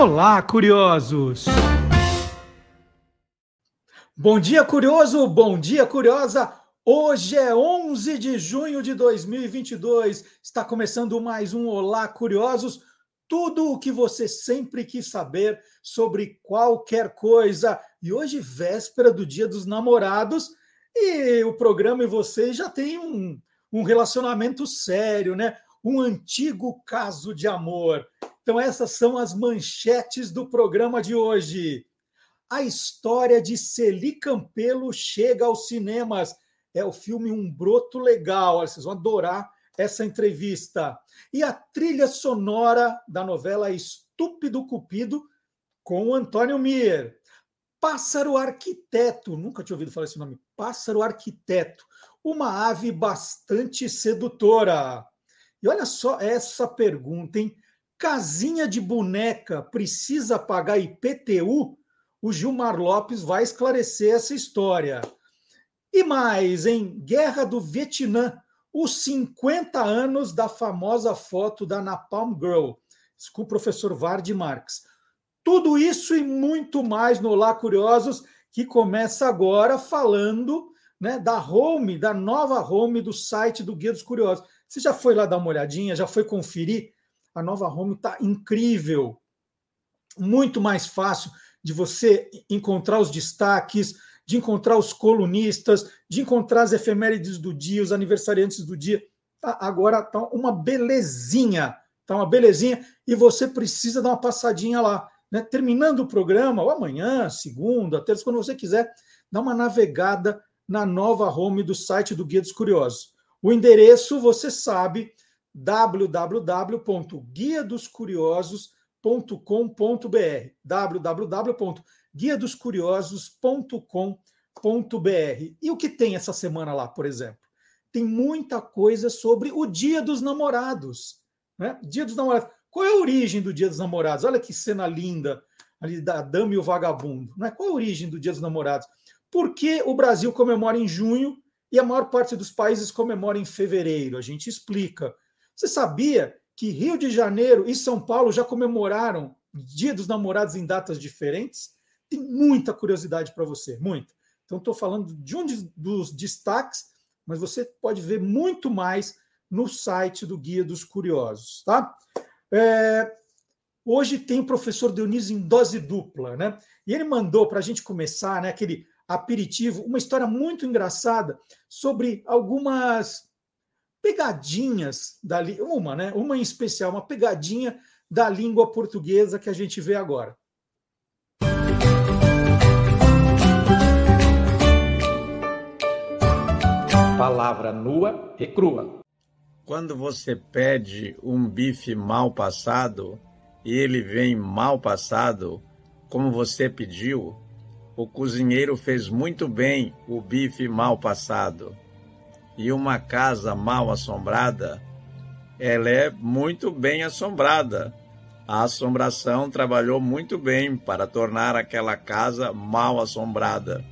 Olá, curiosos! Bom dia, curioso! Bom dia, curiosa! Hoje é 11 de junho de 2022. Está começando mais um Olá, curiosos! Tudo o que você sempre quis saber sobre qualquer coisa. E hoje, véspera do Dia dos Namorados, e o programa e vocês já têm um, um relacionamento sério, né? Um antigo caso de amor. Então, essas são as manchetes do programa de hoje. A história de Celi Campelo chega aos cinemas. É o filme Um Broto Legal. Vocês vão adorar essa entrevista. E a trilha sonora da novela Estúpido Cupido com o Antônio Mir. Pássaro Arquiteto. Nunca tinha ouvido falar esse nome. Pássaro Arquiteto. Uma ave bastante sedutora. E olha só essa pergunta, hein? Casinha de boneca precisa pagar IPTU? O Gilmar Lopes vai esclarecer essa história. E mais, em Guerra do Vietnã, os 50 anos da famosa foto da Napalm Girl, com o professor Vard Marx. Tudo isso e muito mais no Lá Curiosos, que começa agora falando né, da home, da nova home do site do Guia dos Curiosos. Você já foi lá dar uma olhadinha, já foi conferir? A nova home está incrível, muito mais fácil de você encontrar os destaques, de encontrar os colunistas, de encontrar as efemérides do dia, os aniversariantes do dia. Tá, agora está uma belezinha, tá uma belezinha, e você precisa dar uma passadinha lá. Né? Terminando o programa, ou amanhã, segunda, terça, quando você quiser, dá uma navegada na nova home do site do Guia dos Curiosos. O endereço, você sabe, www.guiadoscuriosos.com.br www.guiadoscuriosos.com.br E o que tem essa semana lá, por exemplo? Tem muita coisa sobre o Dia dos Namorados. Né? Dia dos Namorados. Qual é a origem do Dia dos Namorados? Olha que cena linda ali da Dama e o Vagabundo. Né? Qual é a origem do Dia dos Namorados? Por que o Brasil comemora em junho e a maior parte dos países comemora em fevereiro? A gente explica. Você sabia que Rio de Janeiro e São Paulo já comemoraram Dia dos Namorados em datas diferentes? Tem muita curiosidade para você, muita. Então, estou falando de um dos destaques, mas você pode ver muito mais no site do Guia dos Curiosos, tá? É, hoje tem o professor Dionísio em dose dupla, né? E ele mandou para a gente começar, né, aquele aperitivo, uma história muito engraçada sobre algumas pegadinhas da uma, né? Uma em especial, uma pegadinha da língua portuguesa que a gente vê agora. Palavra nua e crua. Quando você pede um bife mal passado e ele vem mal passado, como você pediu, o cozinheiro fez muito bem o bife mal passado e uma casa mal assombrada, ela é muito bem assombrada. A assombração trabalhou muito bem para tornar aquela casa mal assombrada.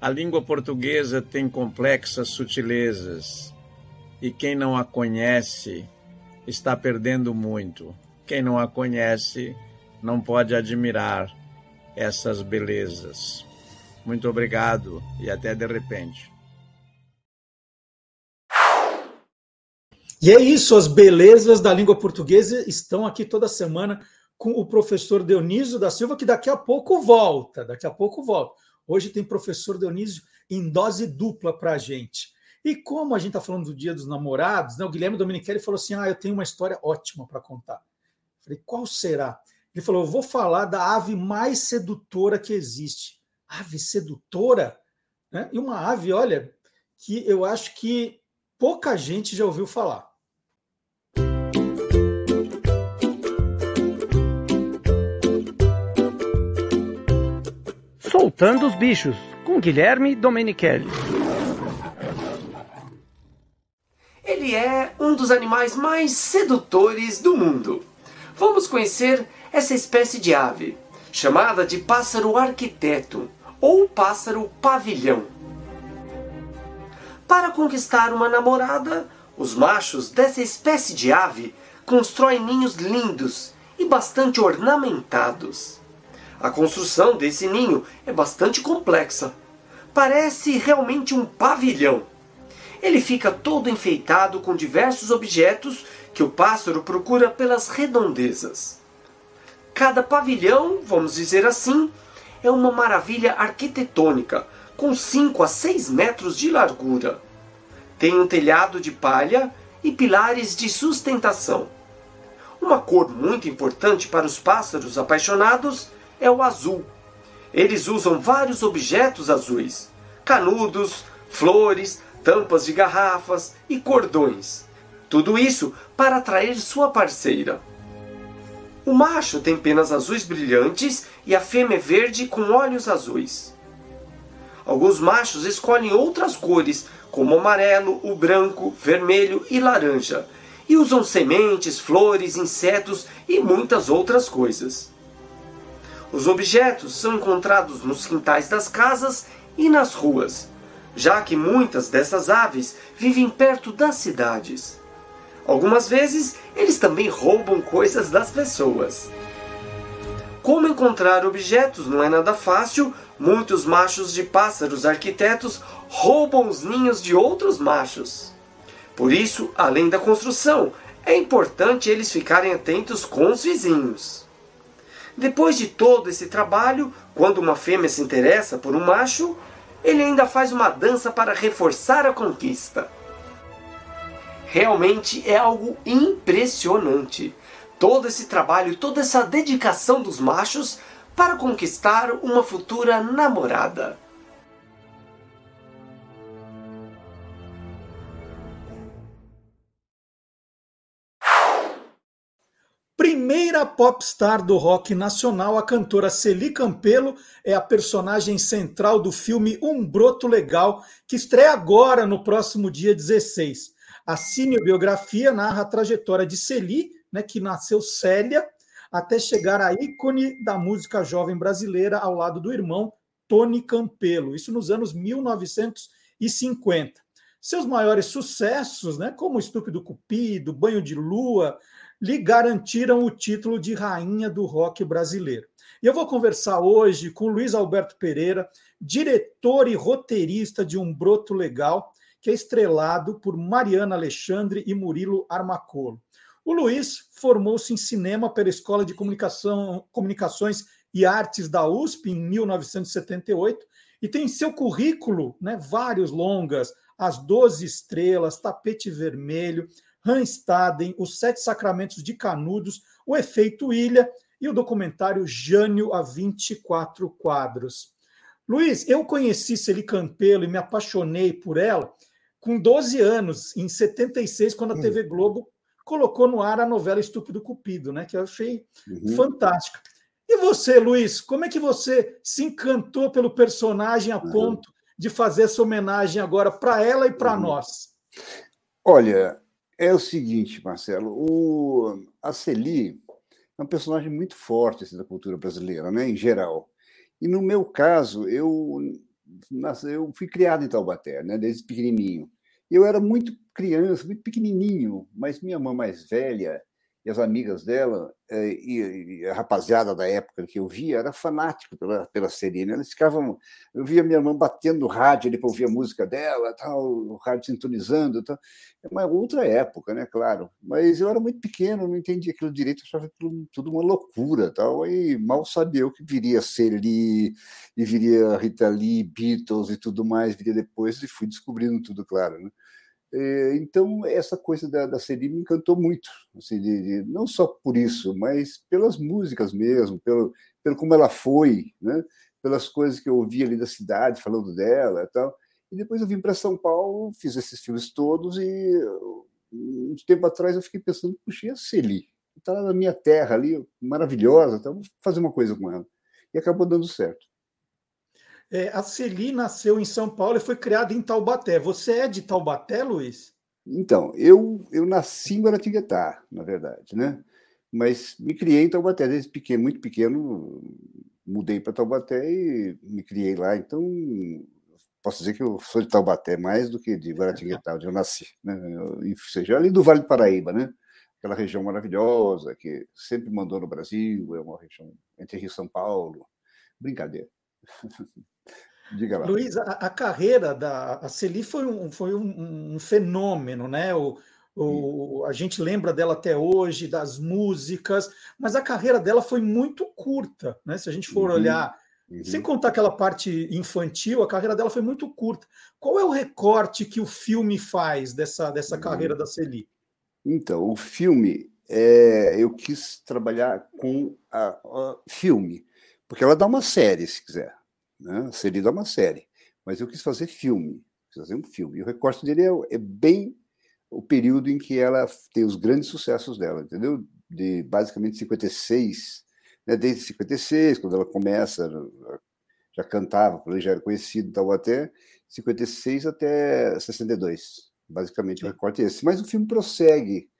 A língua portuguesa tem complexas sutilezas e quem não a conhece está perdendo muito. Quem não a conhece não pode admirar essas belezas. Muito obrigado e até de repente. E é isso, as belezas da língua portuguesa estão aqui toda semana com o professor Dionísio da Silva, que daqui a pouco volta. Daqui a pouco volta. Hoje tem professor Dionísio em dose dupla para a gente. E como a gente está falando do Dia dos Namorados, né, o Guilherme Domenichelli falou assim: Ah, eu tenho uma história ótima para contar. Eu falei, qual será? Ele falou: Eu vou falar da ave mais sedutora que existe. Ave sedutora? Né? E uma ave, olha, que eu acho que pouca gente já ouviu falar. Soltando os Bichos, com Guilherme Domenichelli. Ele é um dos animais mais sedutores do mundo. Vamos conhecer essa espécie de ave, chamada de pássaro arquiteto ou pássaro pavilhão. Para conquistar uma namorada, os machos dessa espécie de ave constroem ninhos lindos e bastante ornamentados. A construção desse ninho é bastante complexa. Parece realmente um pavilhão. Ele fica todo enfeitado com diversos objetos que o pássaro procura pelas redondezas. Cada pavilhão, vamos dizer assim, é uma maravilha arquitetônica, com 5 a 6 metros de largura. Tem um telhado de palha e pilares de sustentação. Uma cor muito importante para os pássaros apaixonados é o azul. Eles usam vários objetos azuis: canudos, flores, tampas de garrafas e cordões. Tudo isso para atrair sua parceira. O macho tem penas azuis brilhantes e a fêmea é verde com olhos azuis. Alguns machos escolhem outras cores, como o amarelo, o branco, vermelho e laranja, e usam sementes, flores, insetos e muitas outras coisas. Os objetos são encontrados nos quintais das casas e nas ruas, já que muitas dessas aves vivem perto das cidades. Algumas vezes eles também roubam coisas das pessoas. Como encontrar objetos não é nada fácil, muitos machos de pássaros arquitetos roubam os ninhos de outros machos. Por isso, além da construção, é importante eles ficarem atentos com os vizinhos. Depois de todo esse trabalho, quando uma fêmea se interessa por um macho, ele ainda faz uma dança para reforçar a conquista. Realmente é algo impressionante. Todo esse trabalho, toda essa dedicação dos machos para conquistar uma futura namorada. Primeira popstar do rock nacional, a cantora Celi Campelo é a personagem central do filme Um Broto Legal, que estreia agora no próximo dia 16. A cinebiografia narra a trajetória de Celi, né, que nasceu Célia, até chegar à ícone da música jovem brasileira ao lado do irmão Tony Campelo, isso nos anos 1950. Seus maiores sucessos, né, como Estúpido Cupido, Banho de Lua, lhe garantiram o título de rainha do rock brasileiro. E eu vou conversar hoje com Luiz Alberto Pereira, diretor e roteirista de Um Broto Legal, que é estrelado por Mariana Alexandre e Murilo Armacolo. O Luiz formou-se em cinema pela Escola de Comunicação, Comunicações e Artes da USP em 1978 e tem em seu currículo né, vários longas, As Doze Estrelas, Tapete Vermelho, Randstaden, Os Sete Sacramentos de Canudos, O Efeito Ilha e o documentário Jânio a 24 quadros. Luiz, eu conheci Celi Campelo e me apaixonei por ela com 12 anos, em 76, quando a hum. TV Globo colocou no ar a novela Estúpido Cupido, né? Que eu achei uhum. fantástica. E você, Luiz, como é que você se encantou pelo personagem a uhum. ponto de fazer essa homenagem agora para ela e para uhum. nós? Olha, é o seguinte, Marcelo, o, a Celi é um personagem muito forte assim, da cultura brasileira, né, em geral. E no meu caso, eu eu fui criado em Taubaté, né, desde pequenininho. Eu era muito criança, muito pequenininho, mas minha mãe mais velha e as amigas dela eh, e, a rapaziada da época que eu via era fanático pela, pela Serena. Eles ficavam, eu via minha irmã batendo no rádio ali para ouvir a música dela, tal, o rádio sintonizando, tal. É uma outra época, né? Claro. Mas eu era muito pequeno, não entendia aquilo direito, achava aquilo tudo uma loucura, tal. E mal sabia eu que viria a ali e viria Rita Lee, Beatles e tudo mais, viria depois e fui descobrindo tudo, claro, né? É, então, essa coisa da, da me encantou muito, assim, de, de, não só por isso, mas pelas músicas mesmo, pelo, pelo como ela foi, né? pelas coisas que eu ouvi ali da cidade, falando dela e tal. E depois eu vim para São Paulo, fiz esses filmes todos e um tempo atrás eu fiquei pensando, puxa, e a Celi? Está na minha terra ali, maravilhosa, então vou fazer uma coisa com ela. E acabou dando certo. É, a Celi nasceu em São Paulo e foi criada em Taubaté. Você é de Taubaté, Luiz? Então, eu, eu nasci em Guaratinguetá, na verdade, né? Mas me criei em Taubaté desde pequeno, muito pequeno. Mudei para Taubaté e me criei lá. Então, posso dizer que eu sou de Taubaté mais do que de Guaratinguetá, onde eu nasci. Né? Eu, seja, ali do Vale do Paraíba, né? aquela região maravilhosa que sempre mandou no Brasil, é uma região entre Rio e São Paulo. Brincadeira. Diga lá. Luiz, a, a, carreira da a Celi foi um, foi um, um fenômeno, né? O, o, a gente lembra dela até hoje, das músicas, mas a carreira dela foi muito curta, né? Se a gente for uhum. olhar, uhum. sem contar aquela parte infantil, a carreira dela foi muito curta. Qual é o recorte que o filme faz dessa, dessa uhum. carreira da Celi? Então, o filme, é, eu quis trabalhar com a, a filme, porque ela dá uma série, se quiser. Né? Seria dar uma série. Mas eu quis fazer filme, quis fazer um filme. E o recorte dele é, é bem o período em que ela tem os grandes sucessos dela, entendeu? De basicamente 56, né? desde 56, quando ela começa, já cantava, já era conhecido, então até 56 até 62. Basicamente, o recorte é esse. Mas o filme prossegue,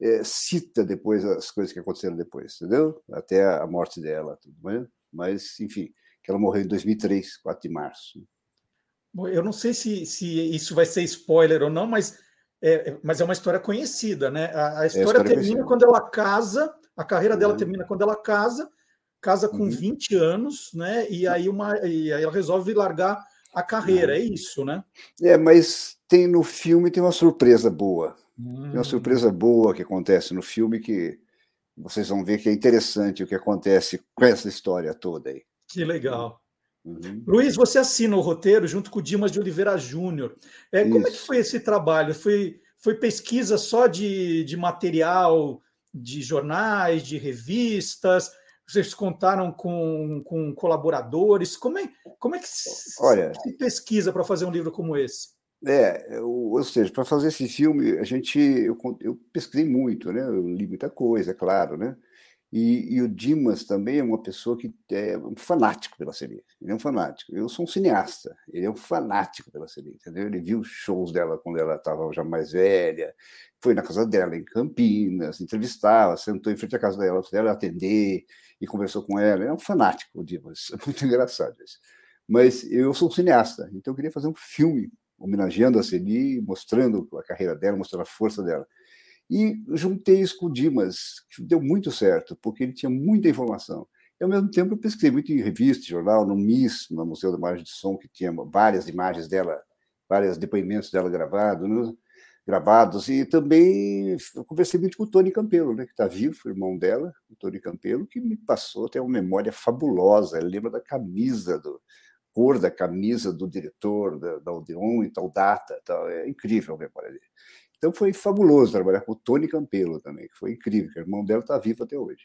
é, cita depois as coisas que aconteceram depois, entendeu? Até a morte dela, tudo bem? Mas, enfim, que ela morreu em 2003, 4 de março. Eu não sei se, se isso vai ser spoiler ou não, mas é, mas é uma história conhecida, né? A, a história, é história termina conhecida. quando ela casa, a carreira dela uhum. termina quando ela casa, casa com uhum. 20 anos, né? E aí, uma, e aí ela resolve largar a carreira, uhum. é isso, né? É, mas tem no filme tem uma surpresa boa. Tem uma hum. surpresa boa que acontece no filme que vocês vão ver que é interessante o que acontece com essa história toda aí. Que legal. Uhum. Luiz, você assina o roteiro junto com o Dimas de Oliveira Júnior. É, como é que foi esse trabalho? Foi, foi pesquisa só de, de material de jornais, de revistas? Vocês contaram com, com colaboradores? Como é, como é que Olha, se pesquisa para fazer um livro como esse? É, ou seja, para fazer esse filme, a gente eu, eu pesquisei muito, né? Eu li muita coisa, é claro, né? E, e, o Dimas também é uma pessoa que é um fanático pela série. Ele é um fanático. Eu sou um cineasta. Ele é um fanático pela série, entendeu? Ele viu shows dela quando ela estava já mais velha, foi na casa dela em Campinas, entrevistava, sentou em frente à casa dela, ela atender e conversou com ela. Ele é um fanático, o Dimas. É muito engraçado isso. Mas eu sou um cineasta, então eu queria fazer um filme homenageando a Celi, mostrando a carreira dela, mostrando a força dela. E juntei isso com o Dimas, que deu muito certo, porque ele tinha muita informação. E, ao mesmo tempo, eu pesquisei muito em revista, jornal, no MIS, no Museu da Imagem de Som, que tinha várias imagens dela, vários depoimentos dela gravados, né? gravados. E também conversei muito com o Tony Campelo, né, que está vivo, irmão dela, o Tony Campelo, que me passou até uma memória fabulosa. Ele lembra da camisa, do cor da camisa do diretor da, da Odeon e tal data. Tal. É incrível a memória dele. Então foi fabuloso trabalhar com o Tony Campelo também, que foi incrível, que o irmão dela está vivo até hoje.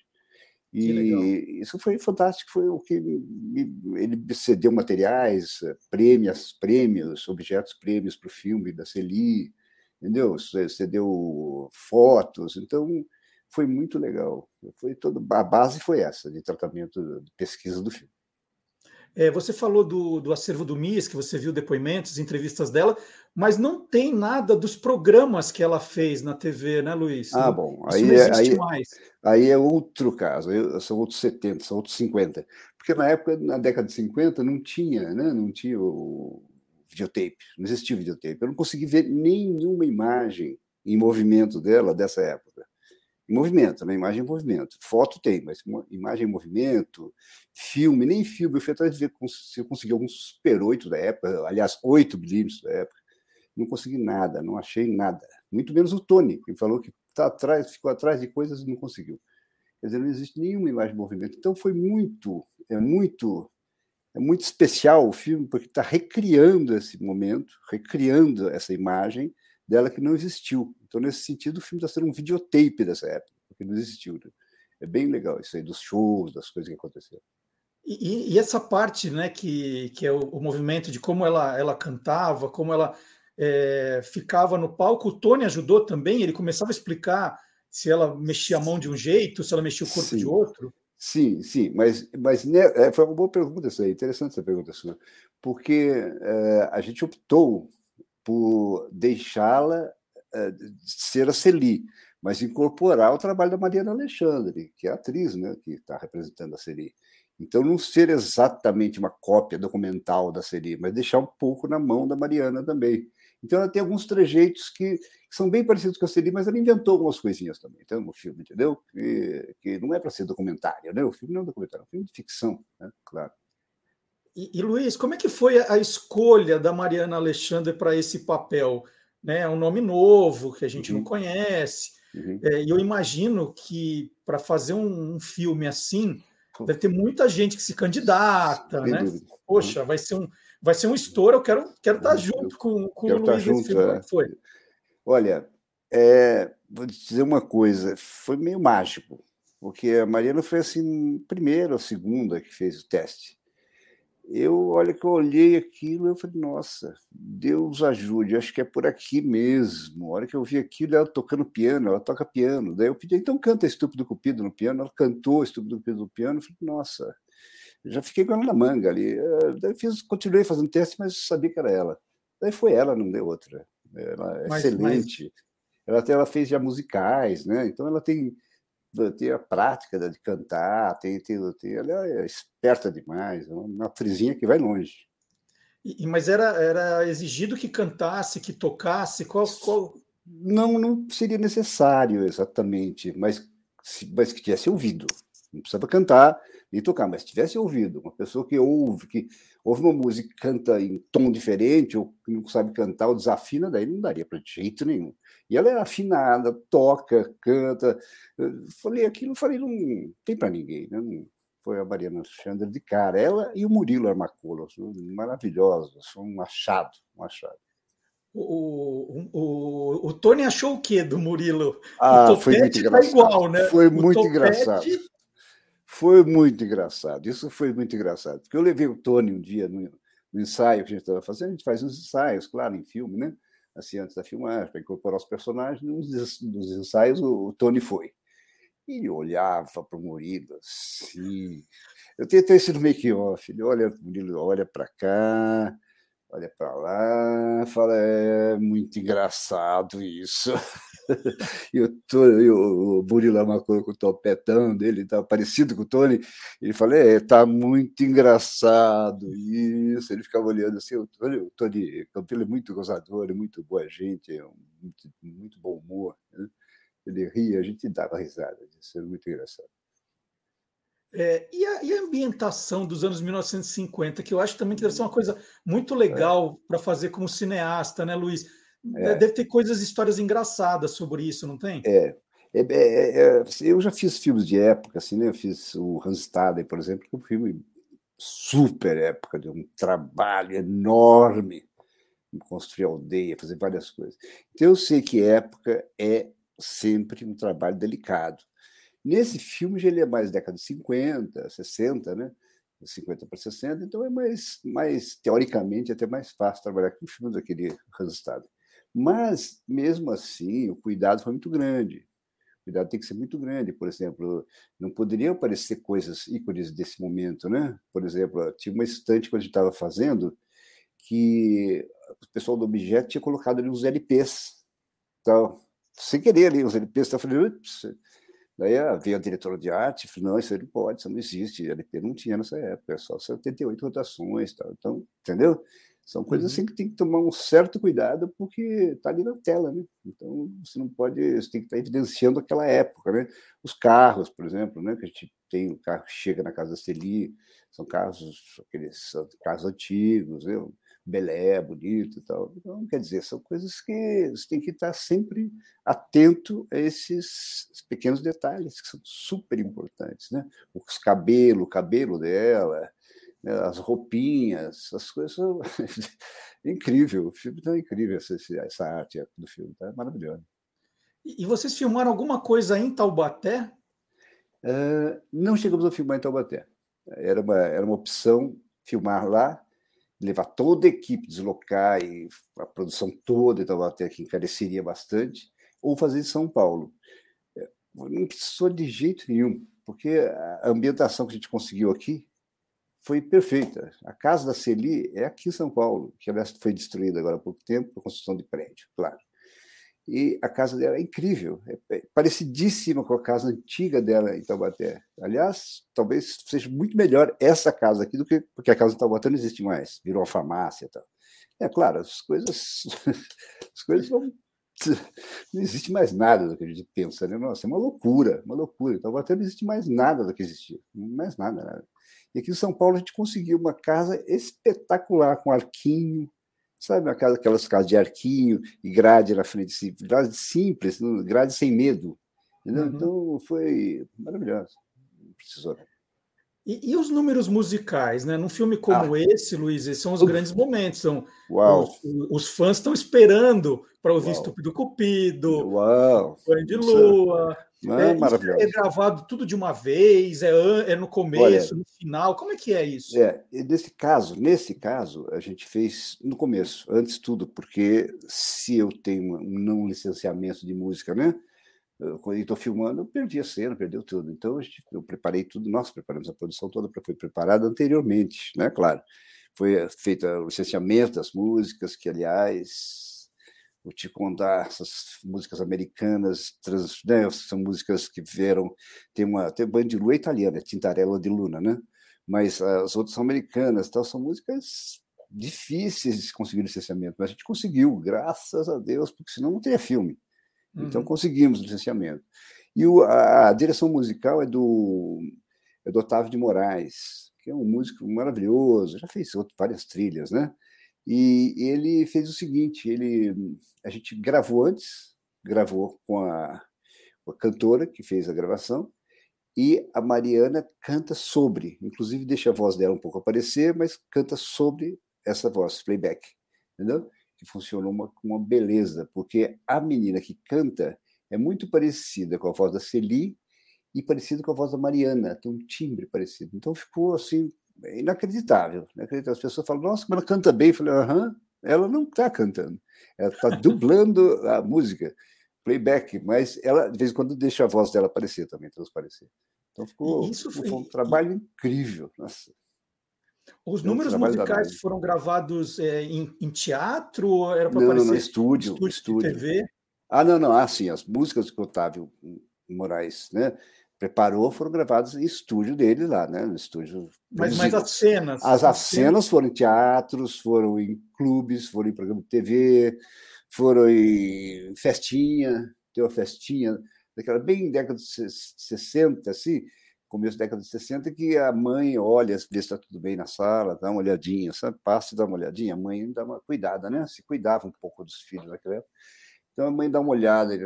E isso foi fantástico, foi o que me, ele cedeu materiais, prêmios, prêmios, objetos prêmios para o filme da Celi, entendeu? Cedeu fotos, então foi muito legal. Foi todo, a base foi essa de tratamento de pesquisa do filme. É, você falou do, do acervo do MIS, que você viu depoimentos, entrevistas dela, mas não tem nada dos programas que ela fez na TV, né, Luiz? Ah, bom. Isso aí, é, existe aí, mais. aí é outro caso, são outros 70, são outros 50. Porque na época, na década de 50, não tinha, né? Não tinha o videotape, não existia videotape. Eu não consegui ver nenhuma imagem em movimento dela dessa época em movimento, né? imagem em movimento. Foto tem, mas imagem em movimento, filme, nem filme. Eu fui atrás de ver se eu consegui alguns Super 8 da época, aliás, 8 milímetros da época. Não consegui nada, não achei nada. Muito menos o Tony, que falou que tá atrás, ficou atrás de coisas e não conseguiu. Quer dizer, não existe nenhuma imagem em movimento. Então foi muito, é muito, é muito especial o filme, porque está recriando esse momento, recriando essa imagem dela que não existiu. Então, nesse sentido, o filme está sendo um videotape dessa época, porque não existiu. Né? É bem legal isso aí, dos shows, das coisas que aconteceram. E, e essa parte, né, que, que é o, o, movimento de como ela, ela cantava, como ela é, ficava no palco, o Tony ajudou também, ele começava a explicar se ela mexia a mão de um jeito, se ela mexia o corpo sim, de outro. Sim, sim, mas, mas né, é, foi uma boa pergunta essa aí, interessante essa pergunta sua, porque é, a gente optou por deixá-la ser a Celi, mas incorporar o trabalho da Mariana Alexandre, que é atriz né, que está representando a Celi. Então, não ser exatamente uma cópia documental da Celi, mas deixar um pouco na mão da Mariana também. Então ela tem alguns trejeitos que, que são bem parecidos com a Celi, mas ela inventou algumas coisinhas também, então, no filme, entendeu? Que, que não é para ser documentário, né? O filme não é um documentário, é um filme de ficção, né? claro. E, e, Luiz, como é que foi a escolha da Mariana Alexandre para esse papel? Né? É um nome novo que a gente uhum. não conhece. Uhum. É, e eu imagino que para fazer um, um, filme assim, deve ter muita gente que se candidata, Sem né? Dúvida. Poxa, uhum. vai ser um vai ser um estouro. Eu quero quero estar tá junto com, com o Luiz junto, filme. É. foi? Olha, é, vou te dizer uma coisa, foi meio mágico, porque a Mariana foi assim, primeira ou segunda que fez o teste eu, olha que eu olhei aquilo, eu falei, nossa, Deus ajude, acho que é por aqui mesmo. A hora que eu vi aquilo, ela tocando piano, ela toca piano. Daí eu pedi, então canta Estúpido Cupido no piano. Ela cantou Estúpido Cupido no piano. Eu falei, nossa, já fiquei com ela na manga ali. Eh, daí fiz, continuei fazendo teste, mas sabia que era ela. Daí foi ela, não deu outra. Ela é mas, excelente. Mas... Ela, até, ela fez já musicais, né? Então ela tem tem a prática de cantar, tem, tem, tem, ela é esperta demais, é uma atrizinha que vai longe. E, mas era, era exigido que cantasse, que tocasse? Qual, qual... Não, não seria necessário exatamente, mas, mas que tivesse ouvido. Não precisava cantar nem tocar, mas tivesse ouvido. Uma pessoa que ouve, que ouve uma música e canta em tom diferente, ou que não sabe cantar, ou desafina, daí não daria para jeito nenhum. E ela é afinada, toca, canta. Eu falei aquilo, falei, não tem para ninguém. Né? Foi a Mariana Alexandre de cara. Ela e o Murilo Armacola, maravilhosos, são um achado, um achado. O, o, o, Tony achou o quê do Murilo? Ah, foi muito tá engraçado. Tá igual, né? Foi muito topete... engraçado. Foi muito engraçado. Isso foi muito engraçado. Porque eu levei o Tony um dia no, no ensaio que a gente estava fazendo. A gente faz uns ensaios, claro, em filme, né? Assim, antes da filmagem, para incorporar os personagens. Num dos ensaios, o, Tony foi. E ele olhava para o Murilo assim. Eu tentei isso no make-off. Ele olha, Murilo olha para cá, olha para lá, fala: é muito engraçado isso. e, o, Tony, o Murilo Amacor com o topetão dele, tá parecido com o Tony. Ele fala: é, tá muito engraçado isso. Ele ficava olhando assim. O Tony, o Tony Campelo é muito gozador, é muito boa gente, é um, muito, muito bom humor. Né? Ele ria, a gente dava risada. Isso era muito engraçado. É, e, a, e, a, ambientação dos anos 1950, que eu acho também que deve ser uma coisa muito legal é. para fazer como cineasta, né, Luiz? É. Deve ter coisas, histórias engraçadas sobre isso, não tem? É. É, é, é, eu já fiz filmes de época, assim, né? Eu fiz o Hans Staden, por exemplo, que é um filme super época, de um trabalho enorme em construir aldeia, fazer várias coisas. Então eu sei que época é sempre um trabalho delicado. Nesse filme, ele é mais década de 50, 60, né? 50 para 60, então é mais, mais teoricamente, até mais fácil trabalhar com filmes daquele resultado. Mas, mesmo assim, o cuidado foi muito grande. O cuidado tem que ser muito grande. Por exemplo, não poderiam aparecer coisas ícones desse momento, né? Por exemplo, tinha uma estante que a gente estava fazendo que o pessoal do objeto tinha colocado ali uns LPs. Então, sem querer ali, uns LPs, estava falando, Daí veio a diretora de arte e falou: não, isso aí não pode, isso não existe. A LP não tinha nessa época, é só 78 rotações. Tal. Então, entendeu? São coisas assim uhum. que tem que tomar um certo cuidado, porque está ali na tela, né? Então, você não pode, você tem que estar tá evidenciando aquela época, né? Os carros, por exemplo, né? Que a gente tem, o carro que chega na casa da Celi, são carros, aqueles carros antigos, né? Belé, bonito e tal. Então, quer dizer, são coisas que você tem que estar sempre atento a esses pequenos detalhes que são super importantes, né? Os cabelos, o cabelo dela, né? as roupinhas, as coisas são incrível. O filme está incrível essa, essa arte do filme, tá maravilhosa. E vocês filmaram alguma coisa em Taubaté? Uh, não chegamos a filmar em Taubaté. Era uma, era uma opção filmar lá levar toda a equipe, deslocar e a produção toda estava até que encareceria bastante, ou fazer em São Paulo. É, não precisou de jeito nenhum, porque a ambientação que a gente conseguiu aqui foi perfeita. A casa da Celi é aqui em São Paulo, que aliás foi destruída agora há pouco tempo por construção de prédio, claro. E a casa dela é incrível, é, é parecidíssima com a casa antiga dela em Taubaté. Aliás, talvez seja muito melhor essa casa aqui do que porque a casa em Taubaté não existe mais, virou farmácia e tal. É claro, as coisas, as coisas vão não existe mais nada do que a gente pensa, né? Nossa, é uma loucura, uma loucura. Então, até não existe mais nada do que existia, mais nada, nada. E aqui em São Paulo a gente conseguiu uma casa espetacular, com arquinho, sabe? Casa, aquelas casas de arquinho e grade na frente, grade simples, grade sem medo. Uhum. Então foi maravilhoso. Precisou. Né? E, e, os números musicais, né? Num filme como ah. esse, Luiz, esses são os grandes momentos. São, os, os, fãs estão esperando para ouvir Uau. Estúpido Cupido, Uau. Banho de Lua. Ah, é, maravilhoso. é gravado tudo de uma vez, é, é no começo, Olha, no final. Como é que é isso? É, nesse caso, nesse caso, a gente fez no começo, antes tudo, porque se eu tenho um não licenciamento de música, né? Quando estou filmando, eu perdi a cena, perdeu tudo. Então, eu preparei tudo, nós preparamos a produção toda, foi preparada anteriormente, né? Claro. Foi eh, feito o licenciamento das músicas, que, aliás, vou te contar, essas músicas americanas, trans, né? são músicas que vieram, tem uma, tem banda de lua italiana, Tintarella de Luna, né? Mas as outras são americanas, então são músicas difíceis de conseguir licenciamento, mas a gente conseguiu, graças a Deus, porque senão não teria filme. Então, uhum. conseguimos o licenciamento. E o, a, a, direção musical é do, é do Otávio de Moraes, que é um músico maravilhoso, já fez outro, várias trilhas, né? E ele fez o seguinte: ele, a gente gravou antes, gravou com a, com a cantora que fez a gravação, e a Mariana canta sobre, inclusive deixa a voz dela um pouco aparecer, mas canta sobre essa voz, playback, entendeu? Que funcionou uma, uma beleza, porque a menina que canta é muito parecida com a voz da Celi e parecida com a voz da Mariana, tem um timbre parecido. Então ficou assim inacreditável. inacreditável. As pessoas falam, nossa, mas ela canta bem. Eu falei, aham, ela não está cantando, ela está dublando a música, playback, mas ela de vez em quando deixa a voz dela aparecer também, transparecer. Então ficou, Isso foi... um trabalho incrível. Nossa. Os números musicais foram gravados é, em, em, teatro? Era para aparecer não, estúdio, estúdio, estúdio. TV? Ah, não, não. Ah, sim, as músicas que o Otávio Moraes né, preparou foram gravadas em estúdio dele lá, né? No estúdio. Mas, mas as cenas? As, as cenas foram em teatros, foram em clubes, foram em programa de TV, foram em festinha, tem uma festinha daquela bem década de 60, assim, começo da década de 60, que a mãe olha, vê se está tudo bem na sala, dá uma olhadinha, sabe? Passa e dá uma olhadinha. A mãe dá uma cuidada, né? Se cuidava um pouco dos filhos naquela época. Então a mãe dá uma olhada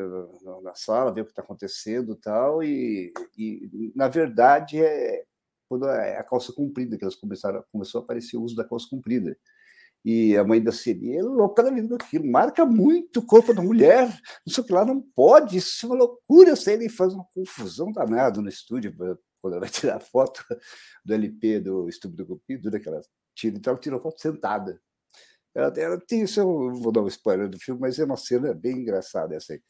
na sala, vê o que está acontecendo tal, e, e na verdade é quando é a calça comprida que elas começaram, começou a aparecer o uso da calça comprida. E a mãe da Siri é louca da vida daquilo, marca muito o corpo da mulher, não sei o que lá, não pode, isso é uma loucura. Ele faz uma confusão danada no estúdio quando ela vai tirar foto do LP do Estúpido Cupido, daquela tira, então ela tirou foto sentada. Ela, ela tem isso, eu vou dar um spoiler do filme, mas é uma cena bem engraçada essa aí.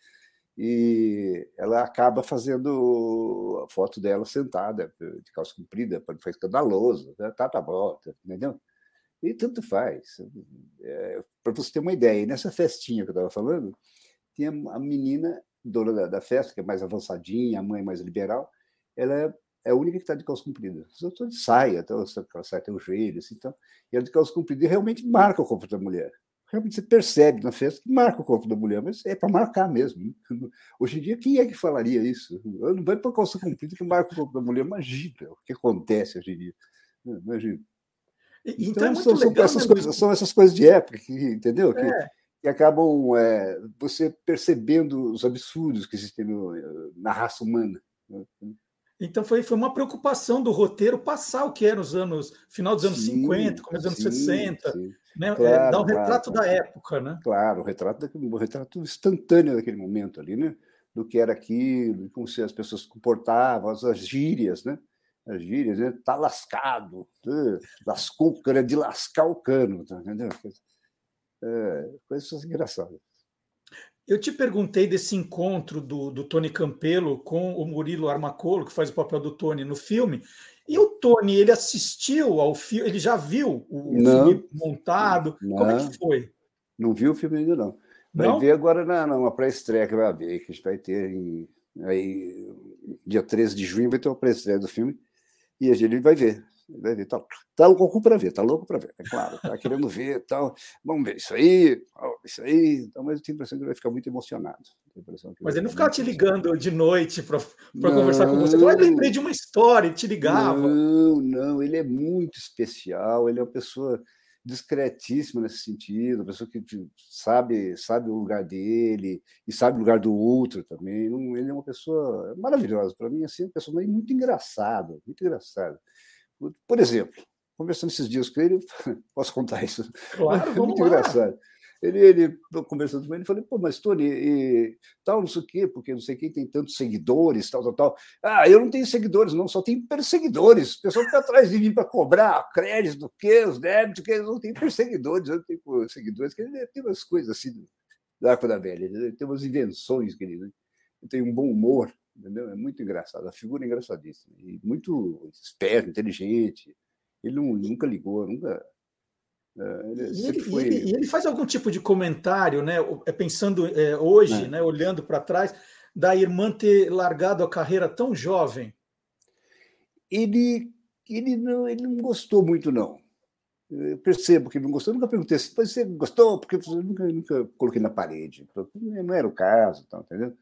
E ela acaba fazendo a foto dela sentada, de calça comprida, para não ficar escandaloso, né? tá, tá bom, entendeu? E tanto faz. É, para você ter uma ideia, nessa festinha que eu estava falando, tinha a menina dona da, da, festa, que é mais avançadinha, a mãe mais liberal, ela é é a única que está de calça comprida. Os outros de saia, até ela saia até o joelho, assim, então, e ela de calça comprida realmente marca o corpo da mulher. Realmente você percebe na festa que marca o corpo da mulher, mas é para marcar mesmo. Né? Hoje em dia, quem é que falaria isso? Eu não vai para calça comprida que marca o corpo da mulher. Imagina o que acontece hoje em dia. Imagina. Então, então é são, são, essas coisas, são essas coisas de época, que, entendeu? Que, é. que acabam é, você percebendo os absurdos que existem no, na raça humana. Né? Então foi, foi uma preocupação do roteiro passar o que era os anos, final dos anos sim, 50, começo dos anos sim, 60, sim. Né? É, claro, é, dar um retrato claro, da época, né? Claro, o retrato, daquele, o retrato instantâneo daquele momento ali, né? Do que era aquilo, como se as pessoas se comportavam, as, as gírias, né? As gírias, né? Tá lascado, né? lascou o cano, é de lascar o cano, tá entendeu? É, coisas engraçadas. Eu te perguntei desse encontro do, do Tony Campelo com o Murilo Armacolo, que faz o papel do Tony no filme. E o Tony, ele assistiu ao filme, ele já viu o não, filme montado? Não, Como é que foi? Não viu o filme ainda, não. Vai não? ver agora na, numa pré-estreia que vai haver, que a gente vai ter em, aí, dia 13 de junho, vai ter uma pré-estreia do filme, e a gente vai ver. Ver, tá, louco para ver, tá louco para ver, é claro, tá querendo ver, tal. Vamos ver isso aí, isso aí. Então, mas eu tenho a impressão que ele vai ficar muito emocionado. Mas ele não ficava te ligando de noite para conversar com você. Eu lembrei de uma história e te ligava. Não, não, ele é muito especial, ele é uma pessoa discretíssima nesse sentido, uma pessoa que sabe sabe o lugar dele e sabe o lugar do outro também. Ele é uma pessoa maravilhosa para mim, assim, uma pessoa muito engraçada, muito engraçada. Por exemplo, conversando esses dias com ele, posso contar isso? Claro, é muito lá. engraçado. Ele, ele conversando com ele, falei, pô, mas Tony, e, tal, não sei o quê, porque não sei quem tem tantos seguidores, tal, tal, tal. Ah, eu não tenho seguidores, não, só tenho perseguidores. O pessoal fica atrás de mim para cobrar crédito, do quê, os débitos, que eu não tenho perseguidores, eu não tenho seguidores, que ele tem umas coisas assim da Arco da Velha, ele tem umas invenções, querido. Ele tem um bom humor, entendeu? É muito engraçado, a figura é engraçadíssima, e muito esperto, inteligente. Ele não, nunca ligou, nunca é, ele e, ele, foi... ele, ele, faz algum tipo de comentário, né? É, pensando é, hoje, é. né? olhando para trás, da irmã ter largado a carreira tão jovem? Ele, ele, não, ele não gostou muito, não. Eu percebo que ele não gostou. Eu nunca perguntei assim, você gostou? Porque eu nunca, nunca coloquei na parede. Não era o caso, tá, entendeu?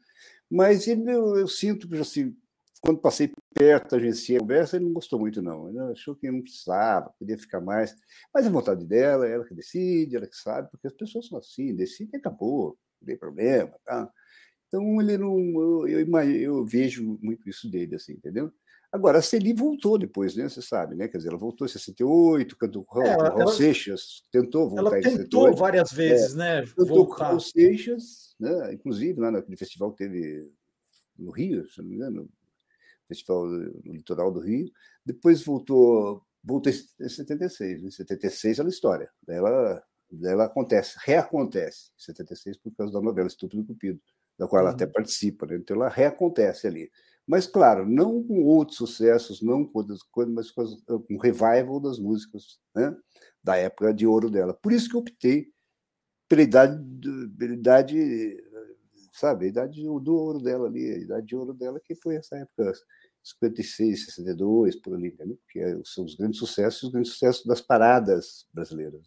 Mas ele, eu, eu sinto que assim, quando passei perto da agência conversa, ele não gostou muito, não. Ele achou que não precisava, podia ficar mais. Mas a vontade dela, ela que decide, ela que sabe, porque as pessoas são assim, decidem e acabou, não tem problema. Tá? Então, ele não. Eu, eu, eu, vejo muito isso dele, assim, entendeu? Agora, a Celi voltou depois, né? Você sabe, né? Quer dizer, ela voltou em 68, cantou com o é, Raul Seixas, tentou voltar ela tentou em 68. várias vezes, é, né? Cantou com o Raul Seixas, né? Inclusive, lá naquele festival que teve no Rio, se não me engano, festival no litoral do Rio. Depois voltou, voltou em 76. Em 76 ela história. Daí ela, daí ela acontece, reacontece em 76 por causa da novela Estúpido Cupido, da qual ela até uhum. participa. Né? Então ela reacontece ali. Mas, claro, não com outros sucessos, não com outras coisas, mas com, com revival das músicas né? da época de ouro dela. Por isso que eu optei pela idade, pela idade sabe, a idade do ouro dela ali, a idade de ouro dela, que foi essa época 56, 62, por ali, entendeu? que é, são os grandes sucessos, os grandes sucessos das paradas brasileiras.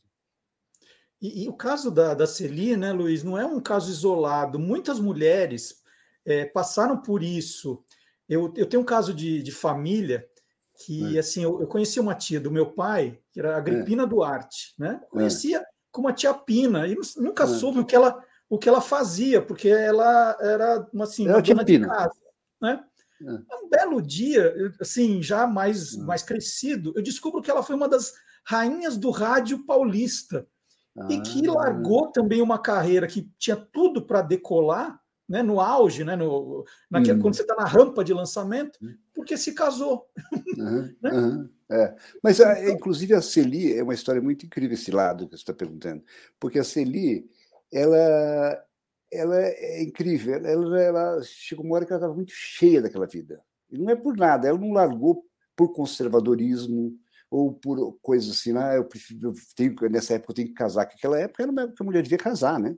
E, e o caso da, da Celi, né, Luiz, não é um caso isolado. Muitas mulheres é, passaram por isso. Eu, eu tenho um caso de, de família que, é. assim, eu, eu, conheci uma tia do meu pai, que era Agripina é. Duarte, né? É. Conhecia como a tia Pina, e nunca é. soube o que ela o que ela fazia, porque ela era uma, assim, uma dona de casa. Né? É. Um belo dia, assim, já mais, mais crescido, eu descubro que ela foi uma das rainhas do rádio paulista ah. e que ah. largou também uma carreira que tinha tudo para decolar, né, no auge, né, no, naquele, quando você está na rampa de lançamento, hum. porque se casou. Uhum, né? uhum, é. Mas, a, então inclusive, a Celi é uma história muito incrível esse lado que você está perguntando, porque a Celi ela, ela é incrível. Ela, ela chegou uma hora que ela estava muito cheia daquela vida. E não é por nada, ela não largou por conservadorismo ou por coisas assim, ah, eu prefiro, eu tenho, nessa época eu tenho que casar, que aquela época era uma época que a mulher devia casar, né?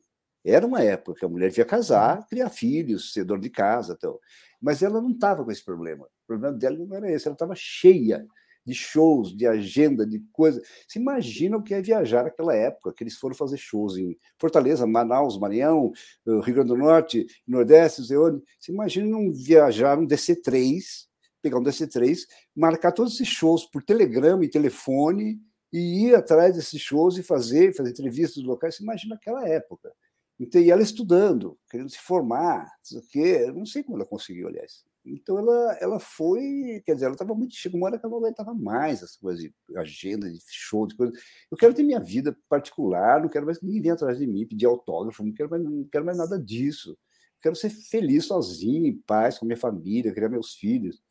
Era uma época que a mulher devia casar, criar filhos, ser dona de casa, então. mas ela não estava com esse problema. O problema dela não era esse, ela estava cheia de shows, de agenda, de coisa. Você imagina o que é viajar naquela época, que eles foram fazer shows em Fortaleza, Manaus, Maranhão, eh, Rio Grande do Norte, Nordeste, Zeone. Você imagina um viajar um DC3, pegar um DC3, marcar todos esses shows por telegrama e telefone e ir atrás desses shows e fazer, fazer entrevistas locais. Você imagina aquela época. Então, e ela estudando, querendo se formar, não sei não sei como ela conseguiu, aliás. Então ela, ela foi, quer dizer, ela estava muito. Chegou uma hora que ela não aguentava mais as coisas de agenda, de show, de coisa. Eu quero ter minha vida particular, não quero mais que ninguém venha atrás de mim pedir autógrafo, não quero mais, não quero mais nada disso. Eu quero ser feliz sozinho, em paz, com minha família, criar meus filhos.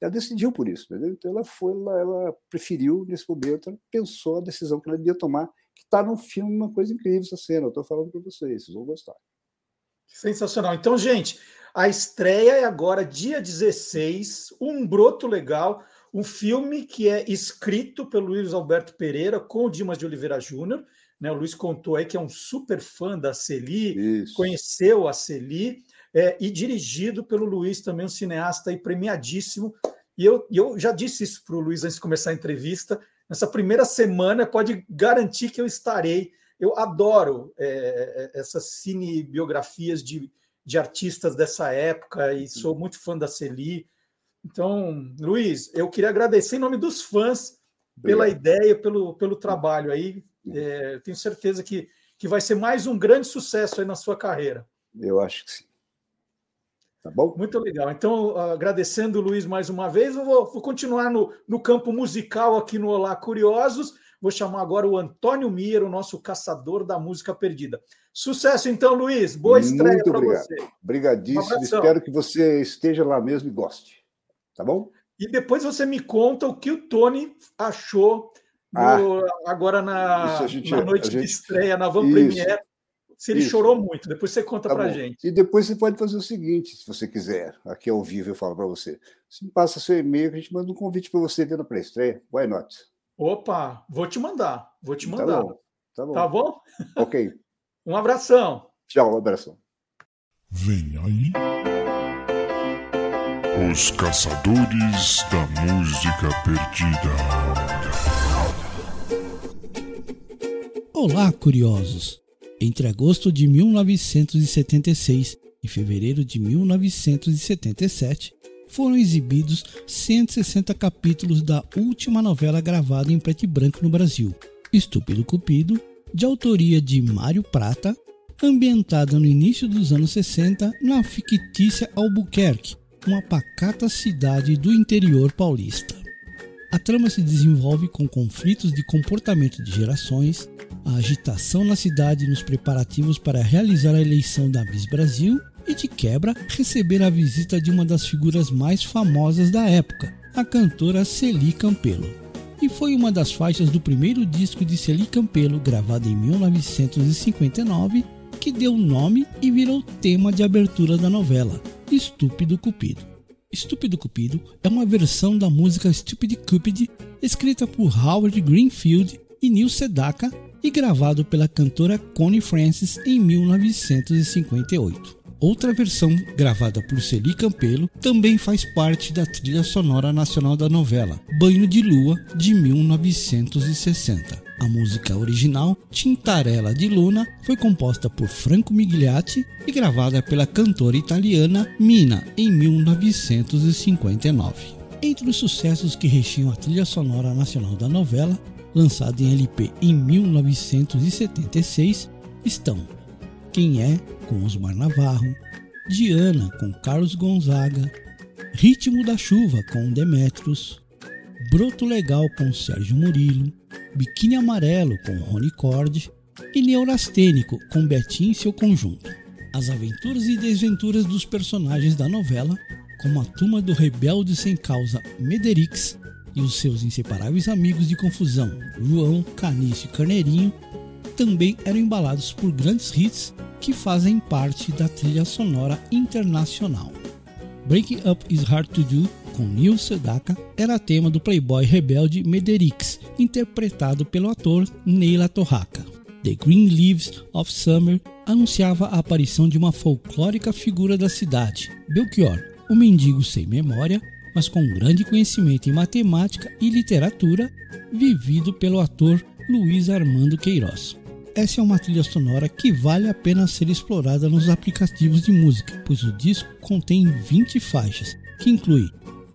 Ela decidiu por isso, entendeu? Então ela foi, ela, ela preferiu, nesse momento, ela pensou a decisão que ela devia tomar, está no filme uma coisa incrível essa cena. Eu estou falando para vocês, vocês vão gostar. Sensacional. Então, gente, a estreia é agora, dia 16, Um Broto Legal, um filme que é escrito pelo Luiz Alberto Pereira com o Dimas de Oliveira Júnior. Né, o Luiz contou aí que é um super fã da Celi, Isso. conheceu a Celi, é, e dirigido pelo Luiz, também um cineasta aí premiadíssimo, E eu, eu já disse isso para o Luiz antes de começar a entrevista. Nessa primeira semana, pode garantir que eu estarei. Eu adoro é, é essas cinebiografias de, de artistas dessa época e sou muito fã da Celi. Então, Luiz, eu queria agradecer em nome dos fãs pela Obrigado. ideia, pelo, pelo trabalho aí. É, tenho certeza que, que vai ser mais um grande sucesso aí na sua carreira. Eu acho que sim. Tá bom? Muito legal. Então, agradecendo o Luiz mais uma vez, eu vou, vou continuar no, no campo musical aqui no Olá Curiosos. Vou chamar agora o Antônio Mir, o nosso caçador da música perdida. Sucesso então, Luiz. Boa estreia para você. Obrigadíssimo. Um Espero que você esteja lá mesmo e goste. Tá bom? E depois você me conta o que o Tony achou ah, agora na, na noite gente, de estreia, na Van Premiere. Se ele isso. chorou muito, depois você conta tá para gente. E depois você pode fazer o seguinte, se você quiser, aqui ao vivo eu falo para você. Você me passa seu e-mail, a gente manda um convite para você ver na pré-estreia. Why not? Opa, vou te mandar, vou te mandar. Tá bom? Tá bom? Tá bom? Ok. um abração. Tchau, um abração. Vem aí. Os Caçadores da Música Perdida. Olá, curiosos! Entre agosto de 1976 e fevereiro de 1977, foram exibidos 160 capítulos da última novela gravada em preto e branco no Brasil, Estúpido Cupido, de autoria de Mário Prata, ambientada no início dos anos 60 na fictícia Albuquerque, uma pacata cidade do interior paulista. A trama se desenvolve com conflitos de comportamento de gerações, a agitação na cidade nos preparativos para realizar a eleição da Miss Brasil e, de quebra, receber a visita de uma das figuras mais famosas da época, a cantora Celi Campelo. E foi uma das faixas do primeiro disco de Celi Campelo, gravado em 1959, que deu nome e virou tema de abertura da novela, Estúpido Cupido. Estúpido Cupido é uma versão da música Stupid Cupid, escrita por Howard Greenfield e Neil Sedaka e gravado pela cantora Connie Francis em 1958. Outra versão, gravada por Celi Campelo, também faz parte da trilha sonora nacional da novela Banho de Lua, de 1960. A música original, Tintarella de Luna, foi composta por Franco Migliati e gravada pela cantora italiana Mina em 1959. Entre os sucessos que rechiam a trilha sonora nacional da novela, lançada em LP em 1976, estão Quem é com Osmar Navarro, Diana com Carlos Gonzaga, Ritmo da Chuva com Demetrios, Broto Legal com Sérgio Murilo, Biquíni Amarelo com Rony Cord e Neurastênico com Betinho e seu conjunto. As aventuras e desventuras dos personagens da novela, como a turma do rebelde sem causa Mederix e os seus inseparáveis amigos de confusão João, Canício e Carneirinho, também eram embalados por grandes hits que fazem parte da trilha sonora internacional. Breaking Up is Hard to Do com Neil Sedaka era tema do playboy rebelde Mederix, interpretado pelo ator Neila Torraca. The Green Leaves of Summer anunciava a aparição de uma folclórica figura da cidade, Belchior, o mendigo sem memória, mas com grande conhecimento em matemática e literatura, vivido pelo ator Luiz Armando Queiroz. Essa é uma trilha sonora que vale a pena ser explorada nos aplicativos de música, pois o disco contém 20 faixas, que inclui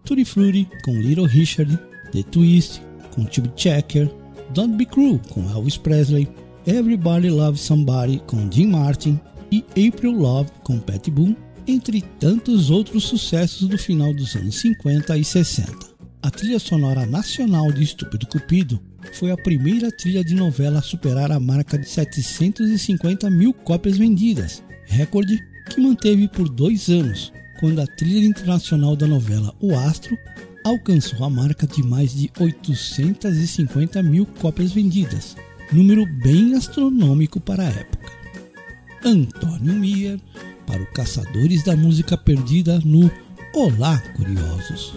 Tutti Frutti com Little Richard, The Twist com Tube Checker, Don't Be Cruel com Elvis Presley, Everybody Loves Somebody com Jim Martin e April Love com Pat Boone, entre tantos outros sucessos do final dos anos 50 e 60. A trilha sonora nacional de Estúpido Cupido foi a primeira trilha de novela a superar a marca de 750 mil cópias vendidas, recorde que manteve por dois anos, quando a trilha internacional da novela O Astro alcançou a marca de mais de 850 mil cópias vendidas, número bem astronômico para a época. Antônio Mier, para o Caçadores da Música Perdida no Olá Curiosos.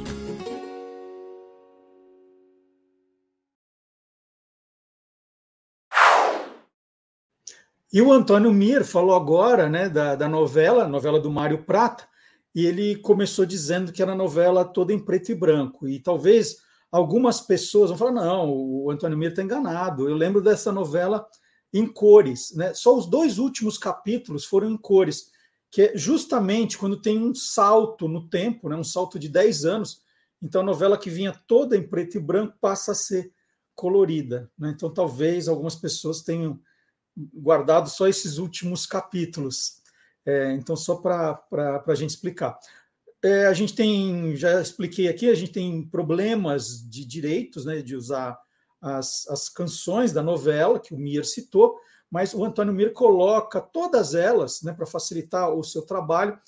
E o Antônio Mir falou agora né, da, da novela, novela do Mário Prata, e ele começou dizendo que era novela toda em preto e branco. E talvez algumas pessoas vão falar: não, o Antônio Mir está enganado. Eu lembro dessa novela em cores. Né? Só os dois últimos capítulos foram em cores, que é justamente quando tem um salto no tempo, né? um salto de 10 anos. Então a novela que vinha toda em preto e branco passa a ser colorida. Né? Então talvez algumas pessoas tenham guardado só esses últimos capítulos. É, então, só para a gente explicar. É, a gente tem, já expliquei aqui, a gente tem problemas de direitos, né, de usar as, as canções da novela, que o Mir citou, mas o Antônio Mir coloca todas elas, né, para facilitar o seu trabalho,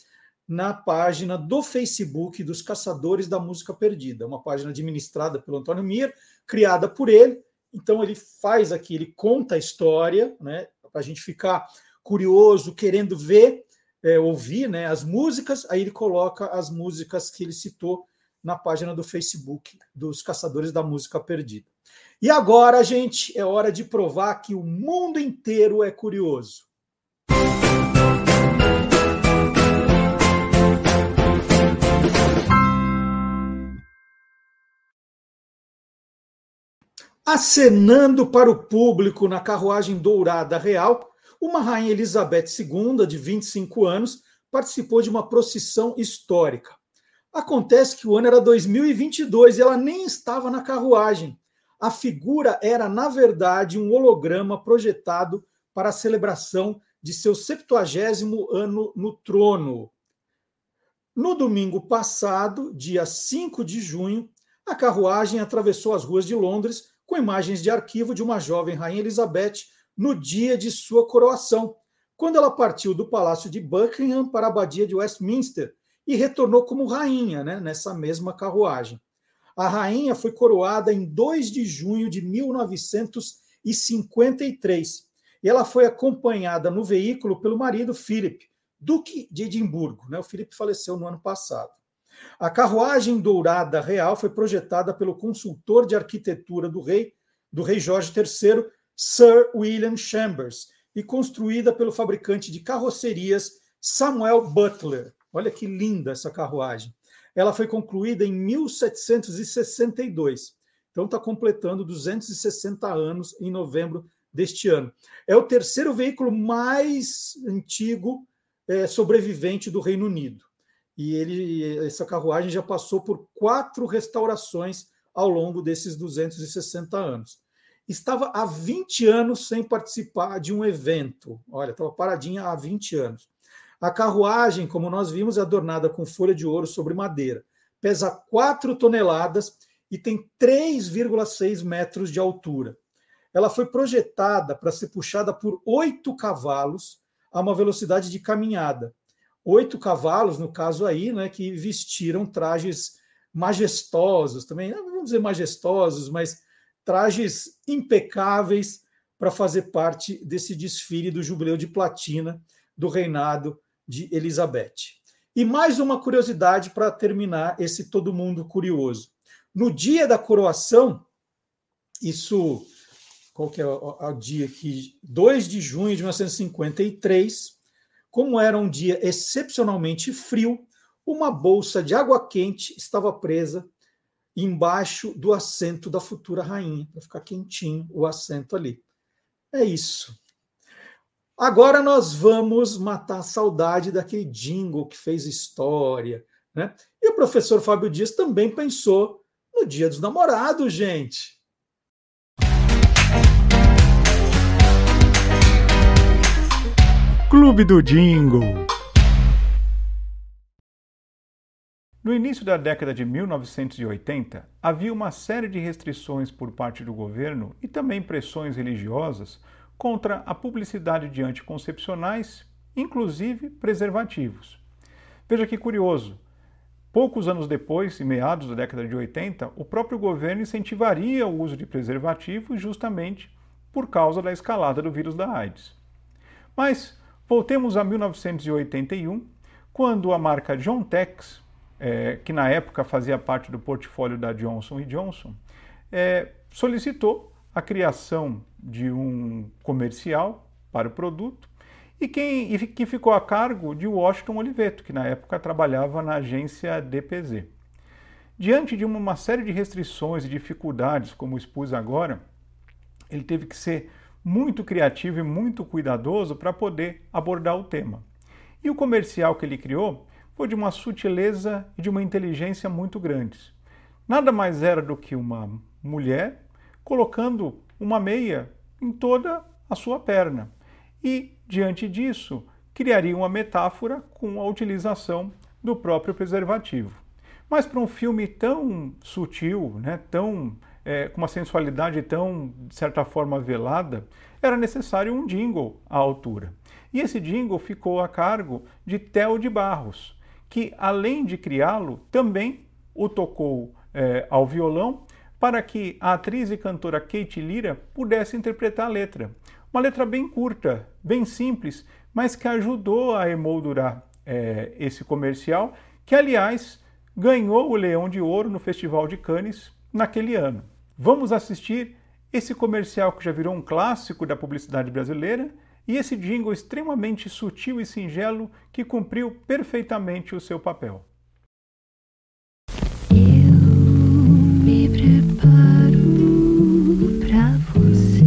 na página do Facebook dos Caçadores da Música Perdida, uma página administrada pelo Antônio Mir, criada por ele. Então ele faz aqui, ele conta a história, né, para a gente ficar curioso, querendo ver, é, ouvir né, as músicas, aí ele coloca as músicas que ele citou na página do Facebook dos Caçadores da Música Perdida. E agora, gente, é hora de provar que o mundo inteiro é curioso. Acenando para o público na carruagem dourada real, uma rainha Elizabeth II, de 25 anos, participou de uma procissão histórica. Acontece que o ano era 2022 e ela nem estava na carruagem. A figura era, na verdade, um holograma projetado para a celebração de seu 70 ano no trono. No domingo passado, dia 5 de junho, a carruagem atravessou as ruas de Londres com imagens de arquivo de uma jovem rainha Elizabeth no dia de sua coroação, quando ela partiu do Palácio de Buckingham para a Abadia de Westminster e retornou como rainha né, nessa mesma carruagem. A rainha foi coroada em 2 de junho de 1953 e ela foi acompanhada no veículo pelo marido Philip, Duque de Edimburgo. Né? O Philip faleceu no ano passado. A carruagem dourada real foi projetada pelo consultor de arquitetura do rei, do rei Jorge III, Sir William Chambers e construída pelo fabricante de carrocerias Samuel Butler. Olha que linda essa carruagem. Ela foi concluída em 1762. Então está completando 260 anos em novembro deste ano. É o terceiro veículo mais antigo é, sobrevivente do Reino Unido. E ele, essa carruagem já passou por quatro restaurações ao longo desses 260 anos estava há 20 anos sem participar de um evento. Olha, estava paradinha há 20 anos. A carruagem, como nós vimos, é adornada com folha de ouro sobre madeira. Pesa 4 toneladas e tem 3,6 metros de altura. Ela foi projetada para ser puxada por oito cavalos a uma velocidade de caminhada. Oito cavalos, no caso aí, né, que vestiram trajes majestosos também, não vamos dizer majestosos, mas trajes impecáveis para fazer parte desse desfile do Jubileu de Platina do reinado de Elizabeth. E mais uma curiosidade para terminar esse todo mundo curioso. No dia da coroação, isso, qual que é o, o dia aqui? 2 de junho de 1953, como era um dia excepcionalmente frio, uma bolsa de água quente estava presa embaixo do assento da futura rainha, para ficar quentinho o assento ali. É isso. Agora nós vamos matar a saudade daquele jingle que fez história. Né? E o professor Fábio Dias também pensou no Dia dos Namorados, gente. Clube do Jingle. No início da década de 1980, havia uma série de restrições por parte do governo e também pressões religiosas contra a publicidade de anticoncepcionais, inclusive preservativos. Veja que curioso. Poucos anos depois, em meados da década de 80, o próprio governo incentivaria o uso de preservativos justamente por causa da escalada do vírus da AIDS. Mas voltemos a 1981, quando a marca John Tex é, que na época fazia parte do portfólio da Johnson Johnson, é, solicitou a criação de um comercial para o produto e, quem, e que ficou a cargo de Washington Oliveto, que na época trabalhava na agência DPZ. Diante de uma série de restrições e dificuldades, como expus agora, ele teve que ser muito criativo e muito cuidadoso para poder abordar o tema. E o comercial que ele criou foi de uma sutileza e de uma inteligência muito grandes. Nada mais era do que uma mulher colocando uma meia em toda a sua perna. E, diante disso, criaria uma metáfora com a utilização do próprio preservativo. Mas para um filme tão sutil, né, tão, é, com uma sensualidade tão, de certa forma, velada, era necessário um jingle à altura. E esse jingle ficou a cargo de Theo de Barros, que, além de criá-lo, também o tocou é, ao violão para que a atriz e cantora Kate Lira pudesse interpretar a letra. Uma letra bem curta, bem simples, mas que ajudou a emoldurar é, esse comercial, que, aliás, ganhou o Leão de Ouro no Festival de Cannes naquele ano. Vamos assistir esse comercial que já virou um clássico da publicidade brasileira e esse jingle extremamente sutil e singelo que cumpriu perfeitamente o seu papel. Eu me preparo você.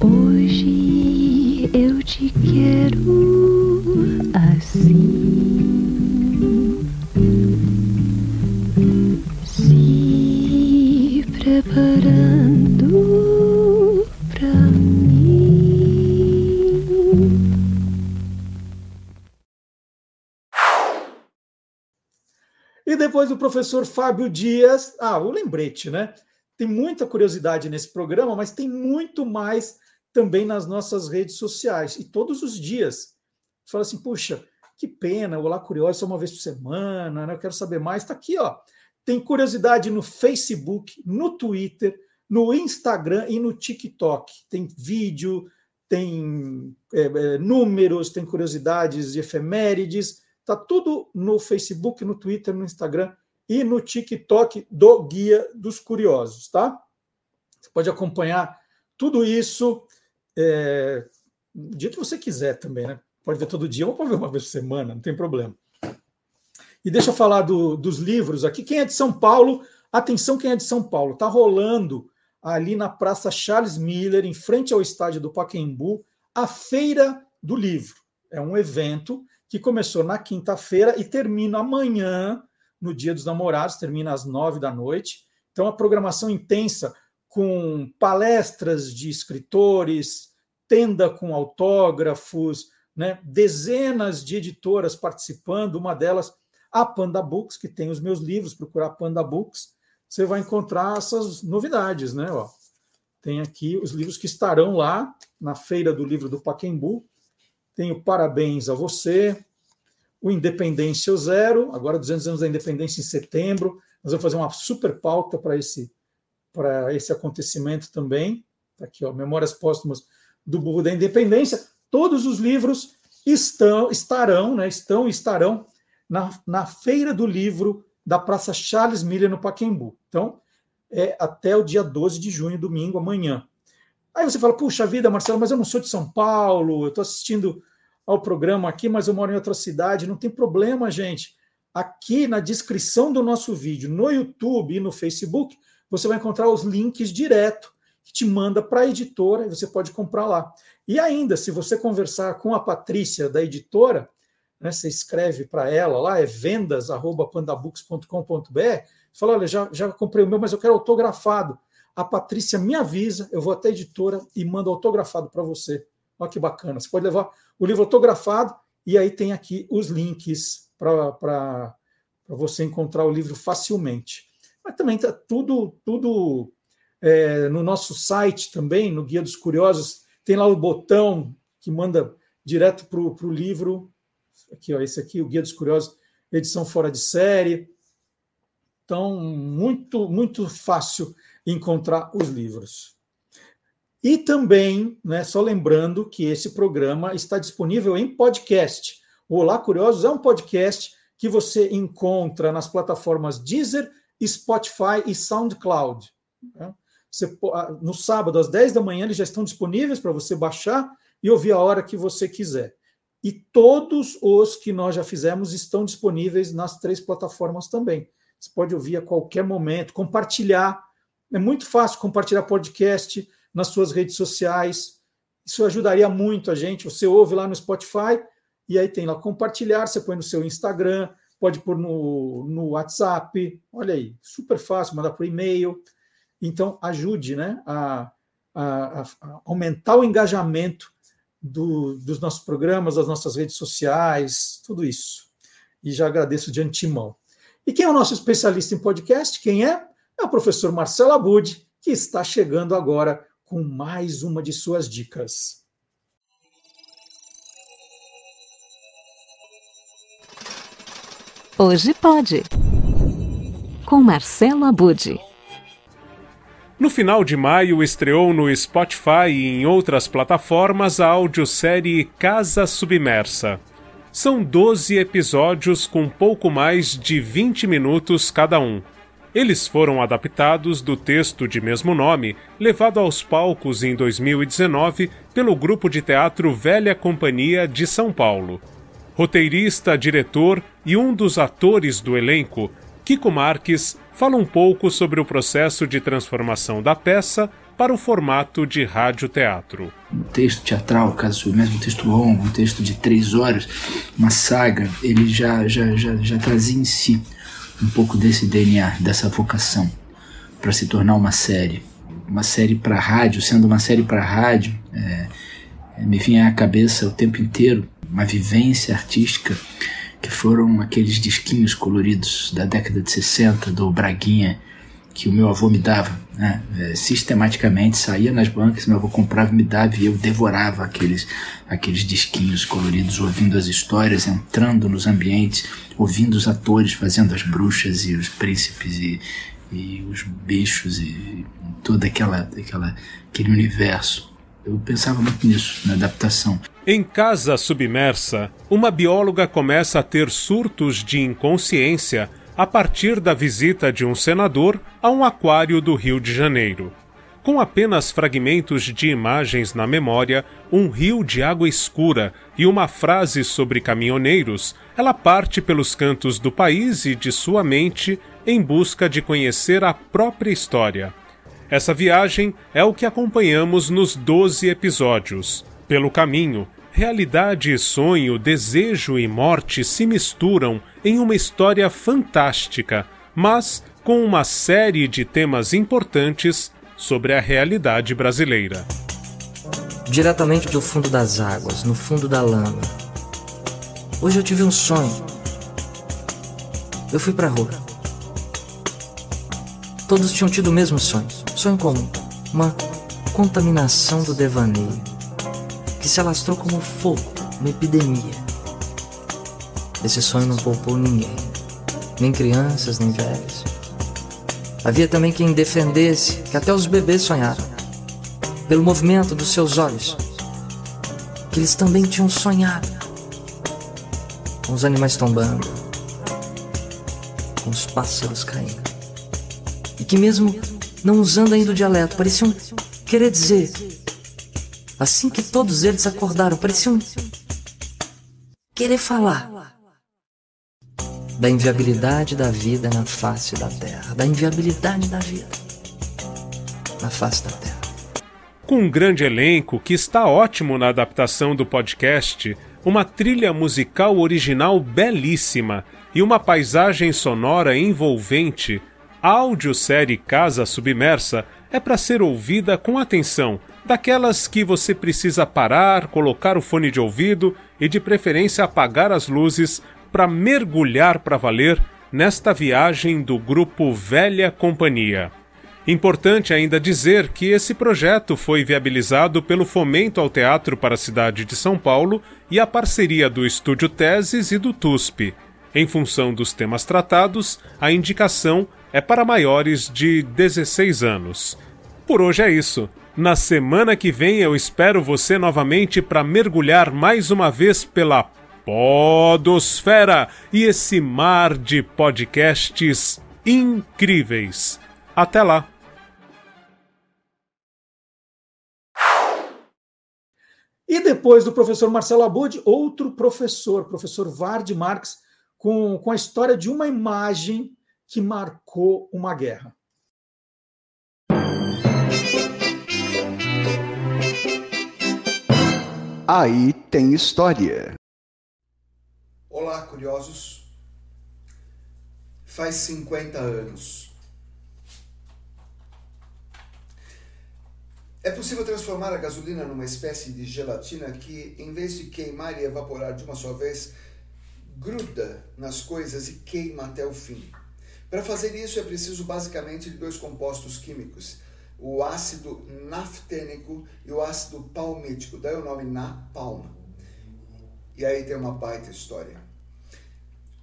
Hoje eu te quero assim. Se preparando. E depois o professor Fábio Dias. Ah, o lembrete, né? Tem muita curiosidade nesse programa, mas tem muito mais também nas nossas redes sociais. E todos os dias. Fala assim, puxa, que pena, Olá Curioso só uma vez por semana, né? Eu quero saber mais. Está aqui, ó. Tem curiosidade no Facebook, no Twitter, no Instagram e no TikTok. Tem vídeo, tem é, é, números, tem curiosidades de efemérides Tá tudo no Facebook, no Twitter, no Instagram e no TikTok do Guia dos Curiosos, tá? Você pode acompanhar tudo isso é, do dia que você quiser também, né? Pode ver todo dia ou pode ver uma vez por semana, não tem problema. E deixa eu falar do, dos livros aqui. Quem é de São Paulo, atenção, quem é de São Paulo, tá rolando ali na Praça Charles Miller, em frente ao estádio do Paquembu, a Feira do Livro. É um evento que começou na quinta-feira e termina amanhã, no Dia dos Namorados, termina às nove da noite. Então, a programação intensa com palestras de escritores, tenda com autógrafos, né? dezenas de editoras participando, uma delas a Panda Books, que tem os meus livros, procurar Panda Books, você vai encontrar essas novidades, né? Ó, tem aqui os livros que estarão lá na Feira do Livro do Paquembu, tenho Parabéns a Você, o Independência Zero, agora 200 anos da independência em setembro. Nós vamos fazer uma super pauta para esse, esse acontecimento também. Tá aqui, ó, Memórias Póstumas do Burro da Independência. Todos os livros estão, estarão, né, estão e estarão na, na Feira do Livro da Praça Charles Miller, no Paquembu. Então, é até o dia 12 de junho, domingo, amanhã. Aí você fala, puxa vida, Marcelo, mas eu não sou de São Paulo, eu estou assistindo ao programa aqui, mas eu moro em outra cidade. Não tem problema, gente. Aqui na descrição do nosso vídeo, no YouTube e no Facebook, você vai encontrar os links direto que te manda para a editora e você pode comprar lá. E ainda, se você conversar com a Patrícia da editora, né, você escreve para ela lá, é vendas.pandabooks.com.br, fala, olha, já, já comprei o meu, mas eu quero autografado a Patrícia me avisa, eu vou até a editora e mando autografado para você. Olha que bacana. Você pode levar o livro autografado e aí tem aqui os links para você encontrar o livro facilmente. Mas também está tudo, tudo é, no nosso site também, no Guia dos Curiosos, tem lá o botão que manda direto para o livro. Aqui, ó, esse aqui, o Guia dos Curiosos, edição fora de série. Então, muito, muito fácil encontrar os livros. E também, né, só lembrando que esse programa está disponível em podcast. O Olá Curiosos é um podcast que você encontra nas plataformas Deezer, Spotify e SoundCloud. Né? Você, no sábado, às 10 da manhã, eles já estão disponíveis para você baixar e ouvir a hora que você quiser. E todos os que nós já fizemos estão disponíveis nas três plataformas também. Você pode ouvir a qualquer momento, compartilhar. É muito fácil compartilhar podcast nas suas redes sociais. Isso ajudaria muito a gente. Você ouve lá no Spotify e aí tem lá compartilhar, você põe no seu Instagram, pode pôr no, no WhatsApp. Olha aí, super fácil, mandar por e-mail. Então, ajude né, a, a, a aumentar o engajamento do, dos nossos programas, das nossas redes sociais, tudo isso. E já agradeço de antemão. E quem é o nosso especialista em podcast? Quem é? É o professor Marcelo Abud, que está chegando agora com mais uma de suas dicas. Hoje pode. Com Marcelo Abud. No final de maio estreou no Spotify e em outras plataformas a audiosérie Casa Submersa. São 12 episódios com pouco mais de 20 minutos cada um. Eles foram adaptados do texto de mesmo nome, levado aos palcos em 2019 pelo grupo de teatro Velha Companhia de São Paulo. Roteirista, diretor e um dos atores do elenco, Kiko Marques, fala um pouco sobre o processo de transformação da peça para o formato de rádio-teatro. Um texto teatral, caso mesmo um texto longo, um texto de três horas, uma saga, ele já, já, já, já trazia em si um pouco desse DNA, dessa vocação, para se tornar uma série. Uma série para rádio, sendo uma série para rádio, é, me vinha à cabeça o tempo inteiro uma vivência artística que foram aqueles disquinhos coloridos da década de 60 do Braguinha que o meu avô me dava, né? É, sistematicamente saía nas bancas, meu avô comprava e me dava e eu devorava aqueles aqueles disquinhos coloridos, ouvindo as histórias, entrando nos ambientes, ouvindo os atores fazendo as bruxas e os príncipes e, e os bichos e toda aquela, aquela aquele universo eu pensava muito nisso, na adaptação. Em Casa Submersa, uma bióloga começa a ter surtos de inconsciência a partir da visita de um senador a um aquário do Rio de Janeiro. Com apenas fragmentos de imagens na memória, um rio de água escura e uma frase sobre caminhoneiros, ela parte pelos cantos do país e de sua mente em busca de conhecer a própria história. Essa viagem é o que acompanhamos nos 12 episódios. Pelo caminho, realidade e sonho, desejo e morte se misturam em uma história fantástica, mas com uma série de temas importantes sobre a realidade brasileira. Diretamente do fundo das águas, no fundo da lama. Hoje eu tive um sonho. Eu fui pra rua. Todos tinham tido o mesmo sonho sonho comum, uma contaminação do devaneio, que se alastrou como fogo, uma epidemia. Esse sonho não poupou ninguém, nem crianças, nem velhos. Havia também quem defendesse que até os bebês sonharam, pelo movimento dos seus olhos, que eles também tinham sonhado, com os animais tombando, com os pássaros caindo, e que mesmo não usando ainda o dialeto, pareciam querer dizer. Assim que todos eles acordaram, pareciam querer falar da inviabilidade da vida na face da terra, da inviabilidade da vida na face da terra. Com um grande elenco que está ótimo na adaptação do podcast, uma trilha musical original belíssima e uma paisagem sonora envolvente a audiosérie Casa Submersa é para ser ouvida com atenção, daquelas que você precisa parar, colocar o fone de ouvido e de preferência apagar as luzes para mergulhar para valer nesta viagem do grupo Velha Companhia. Importante ainda dizer que esse projeto foi viabilizado pelo Fomento ao Teatro para a cidade de São Paulo e a parceria do Estúdio Teses e do TUSP. Em função dos temas tratados, a indicação é para maiores de 16 anos. Por hoje é isso. Na semana que vem eu espero você novamente para mergulhar mais uma vez pela Podosfera e esse mar de podcasts incríveis. Até lá! E depois do professor Marcelo Abud, outro professor, professor Vard Marx, com, com a história de uma imagem que marcou uma guerra. Aí tem história. Olá, curiosos. Faz 50 anos. É possível transformar a gasolina numa espécie de gelatina que, em vez de queimar e evaporar de uma só vez, gruda nas coisas e queima até o fim. Para fazer isso é preciso basicamente de dois compostos químicos, o ácido naftênico e o ácido palmítico, daí o nome napalm. E aí tem uma baita história.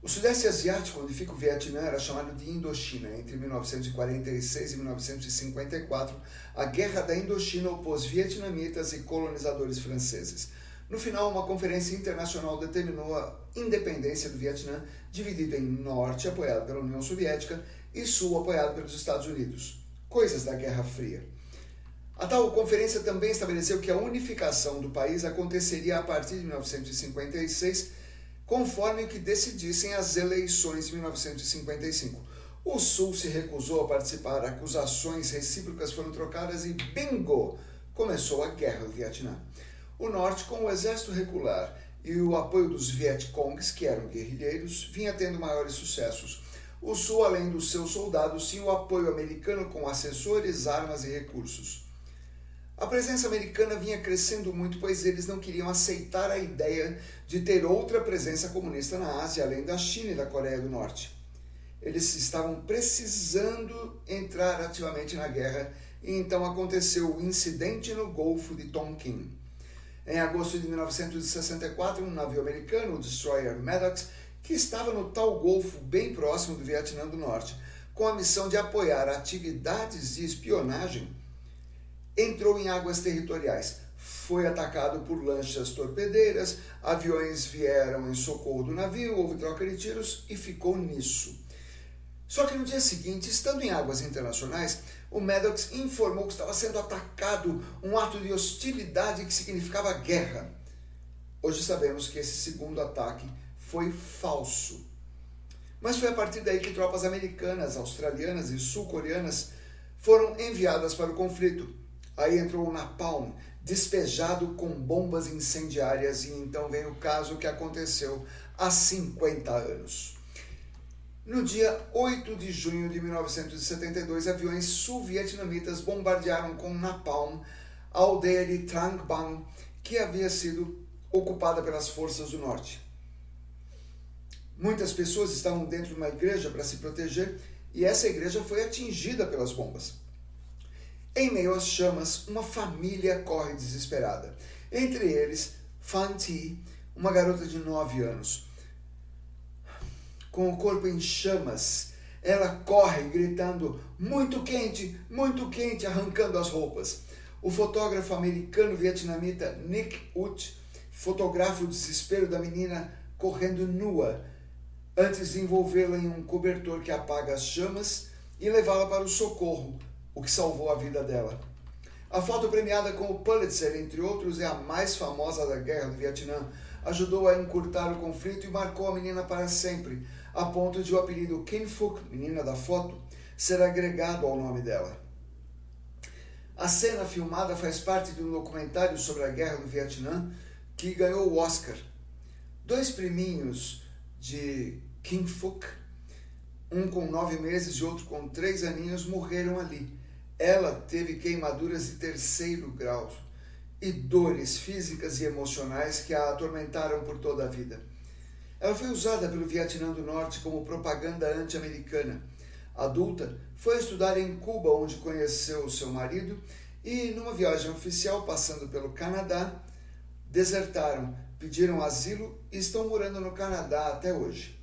O Sudeste Asiático, onde fica o Vietnã, era chamado de Indochina. Entre 1946 e 1954, a Guerra da Indochina opôs vietnamitas e colonizadores franceses. No final, uma conferência internacional determinou a independência do Vietnã, dividido em Norte, apoiado pela União Soviética, e Sul, apoiado pelos Estados Unidos. Coisas da Guerra Fria. A tal conferência também estabeleceu que a unificação do país aconteceria a partir de 1956 conforme o que decidissem as eleições de 1955. O Sul se recusou a participar, acusações recíprocas foram trocadas e bingo! Começou a Guerra do Vietnã. O Norte, com o exército regular e o apoio dos Vietcongs, que eram guerrilheiros, vinha tendo maiores sucessos. O Sul, além dos seus soldados, tinha o apoio americano com assessores, armas e recursos. A presença americana vinha crescendo muito, pois eles não queriam aceitar a ideia de ter outra presença comunista na Ásia, além da China e da Coreia do Norte. Eles estavam precisando entrar ativamente na guerra e então aconteceu o incidente no Golfo de Tonkin. Em agosto de 1964, um navio americano, o destroyer Maddox, que estava no tal golfo bem próximo do Vietnã do Norte, com a missão de apoiar atividades de espionagem, entrou em águas territoriais. Foi atacado por lanchas torpedeiras, aviões vieram em socorro do navio, houve troca de tiros e ficou nisso. Só que no dia seguinte, estando em águas internacionais, o Maddox informou que estava sendo atacado, um ato de hostilidade que significava guerra. Hoje sabemos que esse segundo ataque foi falso. Mas foi a partir daí que tropas americanas, australianas e sul-coreanas foram enviadas para o conflito. Aí entrou o Napalm, despejado com bombas incendiárias, e então vem o caso que aconteceu há 50 anos. No dia 8 de junho de 1972, aviões sul-vietnamitas bombardearam com napalm a aldeia de Trang Bang, que havia sido ocupada pelas forças do norte. Muitas pessoas estavam dentro de uma igreja para se proteger e essa igreja foi atingida pelas bombas. Em meio às chamas, uma família corre desesperada. Entre eles, Fan Thi, uma garota de 9 anos. Com o corpo em chamas, ela corre gritando: muito quente, muito quente, arrancando as roupas. O fotógrafo americano-vietnamita Nick Ut fotografa o desespero da menina correndo nua, antes de envolvê-la em um cobertor que apaga as chamas e levá-la para o socorro, o que salvou a vida dela. A foto premiada com o Pulitzer, entre outros, é a mais famosa da Guerra do Vietnã. Ajudou a encurtar o conflito e marcou a menina para sempre, a ponto de o apelido Kim Phuc, menina da foto, ser agregado ao nome dela. A cena filmada faz parte de um documentário sobre a Guerra do Vietnã que ganhou o Oscar. Dois priminhos de Kim Phuc, um com nove meses e outro com três aninhos, morreram ali ela teve queimaduras de terceiro grau e dores físicas e emocionais que a atormentaram por toda a vida. Ela foi usada pelo Vietnã do Norte como propaganda anti-americana. Adulta, foi estudar em Cuba, onde conheceu seu marido, e numa viagem oficial passando pelo Canadá, desertaram, pediram asilo e estão morando no Canadá até hoje.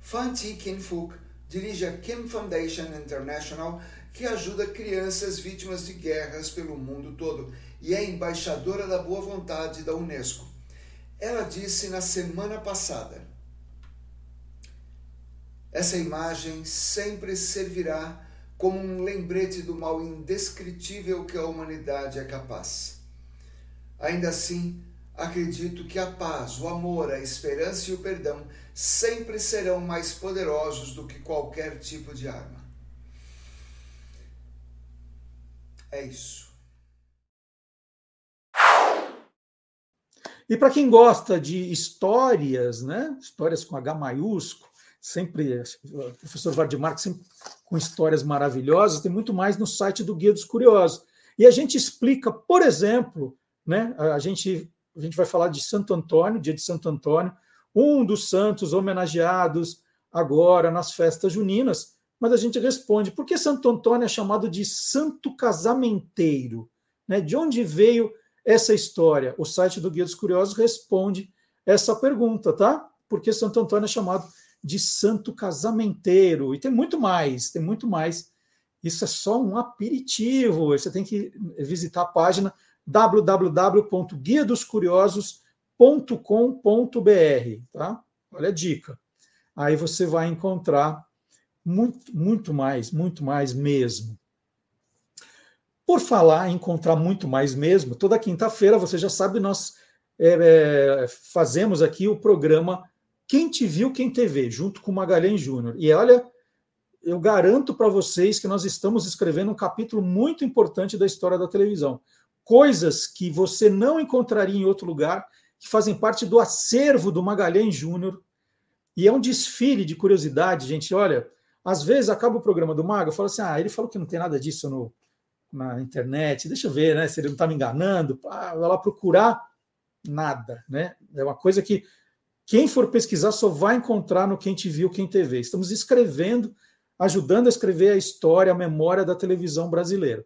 Fan Thi Kim Phuc dirige a Kim Foundation International que ajuda crianças vítimas de guerras pelo mundo todo e é embaixadora da boa vontade da Unesco. Ela disse na semana passada: Essa imagem sempre servirá como um lembrete do mal indescritível que a humanidade é capaz. Ainda assim, acredito que a paz, o amor, a esperança e o perdão sempre serão mais poderosos do que qualquer tipo de arma. É isso. E para quem gosta de histórias, né? Histórias com H maiúsculo, sempre o professor Vardimar sempre com histórias maravilhosas, tem muito mais no site do Guia dos Curiosos. E a gente explica, por exemplo, né? A gente a gente vai falar de Santo Antônio, dia de Santo Antônio, um dos santos homenageados agora nas festas juninas, mas a gente responde: por que Santo Antônio é chamado de santo casamenteiro? Né? De onde veio essa história? O site do Guia dos Curiosos responde essa pergunta, tá? Por que Santo Antônio é chamado de santo casamenteiro? E tem muito mais, tem muito mais. Isso é só um aperitivo. Você tem que visitar a página www.guiadoscuriosos.com.br, tá? Olha a dica. Aí você vai encontrar muito, muito mais, muito mais mesmo. Por falar em encontrar muito mais mesmo, toda quinta-feira, você já sabe, nós é, é, fazemos aqui o programa Quem Te Viu, Quem TV, junto com Magalhães Júnior. E olha, eu garanto para vocês que nós estamos escrevendo um capítulo muito importante da história da televisão. Coisas que você não encontraria em outro lugar, que fazem parte do acervo do Magalhães Júnior. E é um desfile de curiosidade, gente. Olha, às vezes acaba o programa do Mago, eu falo assim: ah, ele falou que não tem nada disso no, na internet, deixa eu ver, né? Se ele não está me enganando, ah, vai lá procurar nada, né? É uma coisa que quem for pesquisar só vai encontrar no Quem Te Viu, Quem TV. Estamos escrevendo, ajudando a escrever a história, a memória da televisão brasileira.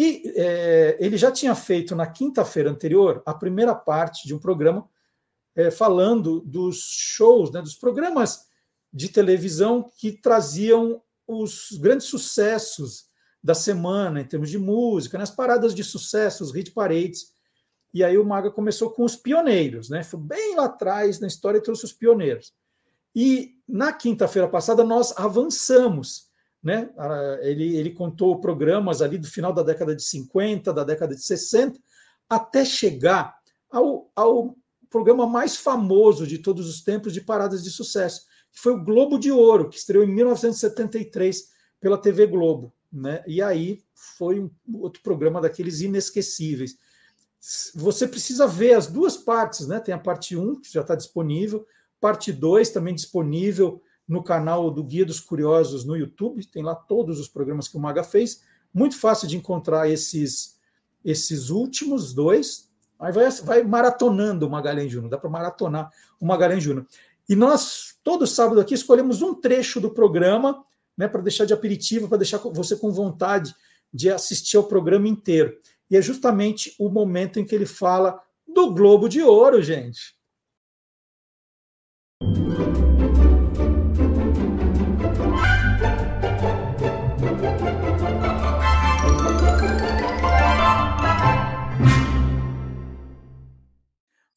E é, ele já tinha feito na quinta-feira anterior a primeira parte de um programa é, falando dos shows, né, dos programas de televisão que traziam os grandes sucessos da semana, em termos de música, nas né? paradas de sucesso, os hit parades. E aí o Maga começou com os pioneiros, né? Foi bem lá atrás na história e trouxe os pioneiros. E na quinta-feira passada nós avançamos, né? Ele, ele contou programas ali do final da década de 50, da década de 60, até chegar ao, ao programa mais famoso de todos os tempos de paradas de sucesso, que foi o Globo de Ouro, que estreou em 1973 pela TV Globo. Né? E aí foi um outro programa daqueles inesquecíveis. Você precisa ver as duas partes, né? Tem a parte 1, que já está disponível, parte 2 também disponível no canal do Guia dos Curiosos no YouTube, tem lá todos os programas que o Maga fez. Muito fácil de encontrar esses, esses últimos dois. Aí vai, vai maratonando o Magalhães Júnior, dá para maratonar o Magalhães Júnior. E nós, todo sábado aqui, escolhemos um trecho do programa né, para deixar de aperitivo, para deixar você com vontade de assistir ao programa inteiro. E é justamente o momento em que ele fala do Globo de Ouro, gente.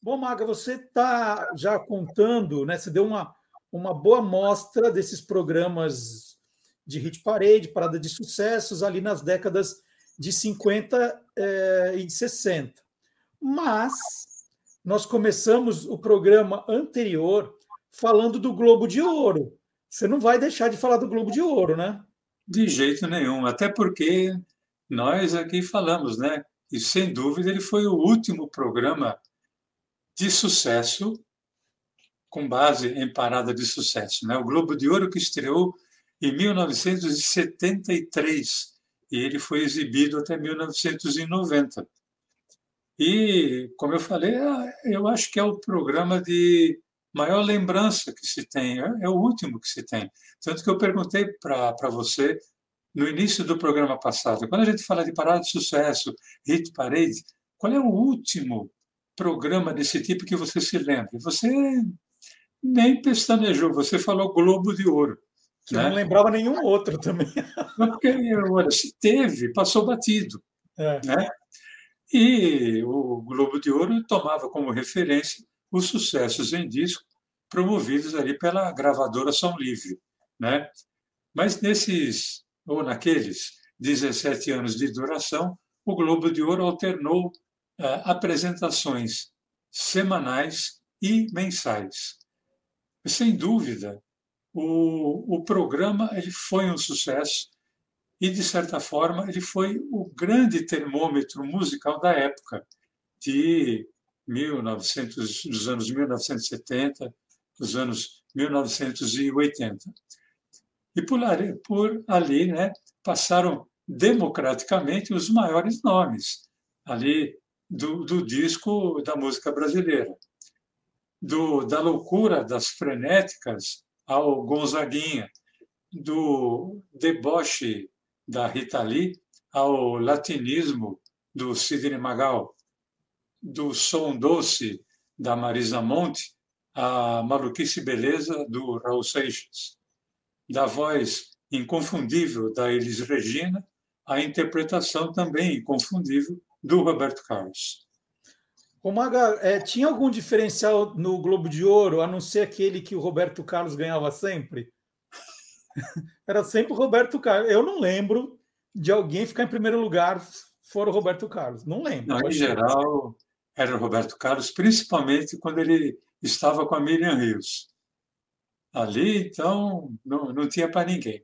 Bom, Maga, você está já contando, né? Você deu uma, uma boa amostra desses programas de hit parade, parada de sucessos ali nas décadas de 50 eh, e de 60. Mas nós começamos o programa anterior falando do Globo de Ouro. Você não vai deixar de falar do Globo de Ouro, né? De jeito nenhum, até porque nós aqui falamos, né? E sem dúvida ele foi o último programa de sucesso com base em parada de sucesso, né? O Globo de Ouro que estreou em 1973 e ele foi exibido até 1990. E, como eu falei, é, eu acho que é o programa de maior lembrança que se tem, é, é o último que se tem. Tanto que eu perguntei para você no início do programa passado, quando a gente fala de parada de sucesso, hit parade, qual é o último programa desse tipo que você se lembra? Você nem pestanejou, você falou Globo de Ouro. Que né? não lembrava nenhum outro também. Porque, olha, se teve, passou batido. É. Né? E o Globo de Ouro tomava como referência os sucessos em disco promovidos ali pela gravadora Som Livre. Né? Mas nesses, ou naqueles 17 anos de duração, o Globo de Ouro alternou apresentações semanais e mensais. Sem dúvida, o, o programa ele foi um sucesso e, de certa forma, ele foi o grande termômetro musical da época, de 1900, dos anos 1970, dos anos 1980. E por ali, por ali né, passaram democraticamente os maiores nomes ali do, do disco da música brasileira. Do, da loucura das frenéticas ao Gonzaguinha, do deboche da Rita Lee ao latinismo do Sidney Magal, do som doce da Marisa Monte à maluquice beleza do Raul Seixas, da voz inconfundível da Elis Regina à interpretação também inconfundível do Roberto Carlos. Maga, é, tinha algum diferencial no Globo de Ouro, a não ser aquele que o Roberto Carlos ganhava sempre? Era sempre o Roberto Carlos. Eu não lembro de alguém ficar em primeiro lugar fora o Roberto Carlos. Não lembro. Não, em geral, era o Roberto Carlos, principalmente quando ele estava com a Miriam Rios. Ali, então, não, não tinha para ninguém.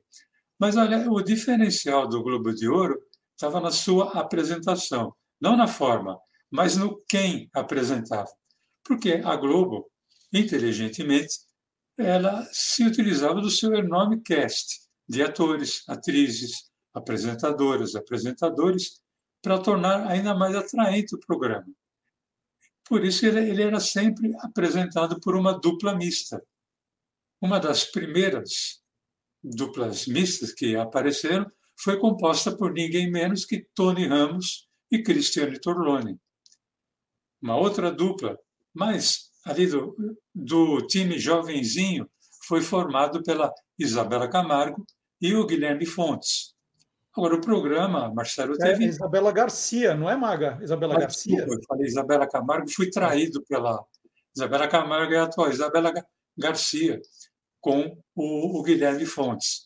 Mas olha, o diferencial do Globo de Ouro estava na sua apresentação, não na forma, mas no quem apresentava. Porque a Globo, inteligentemente, ela se utilizava do seu enorme cast de atores, atrizes, apresentadoras, apresentadores, para tornar ainda mais atraente o programa. Por isso ele era sempre apresentado por uma dupla mista. Uma das primeiras duplas mistas que apareceram foi composta por ninguém menos que Tony Ramos e Cristiane Torlone. Uma outra dupla, mas ali do, do time jovenzinho, foi formado pela Isabela Camargo e o Guilherme Fontes. Agora, o programa, Marcelo, é, teve. É Isabela Garcia, não é, Maga? Isabela ah, Garcia. Desculpa, eu falei Isabela Camargo, fui traído pela. Isabela Camargo é a atual, Isabela Garcia, com o, o Guilherme Fontes.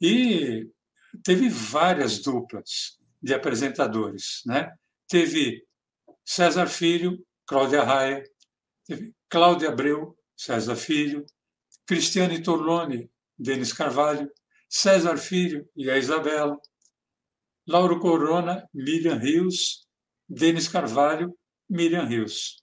E teve várias duplas de apresentadores. Né? Teve César Filho, Cláudia Raia, teve Cláudia Abreu, César Filho, Cristiane Torlone, Denis Carvalho, César Filho e a Isabela, Lauro Corona, Miriam Rios, Denis Carvalho, Miriam Rios.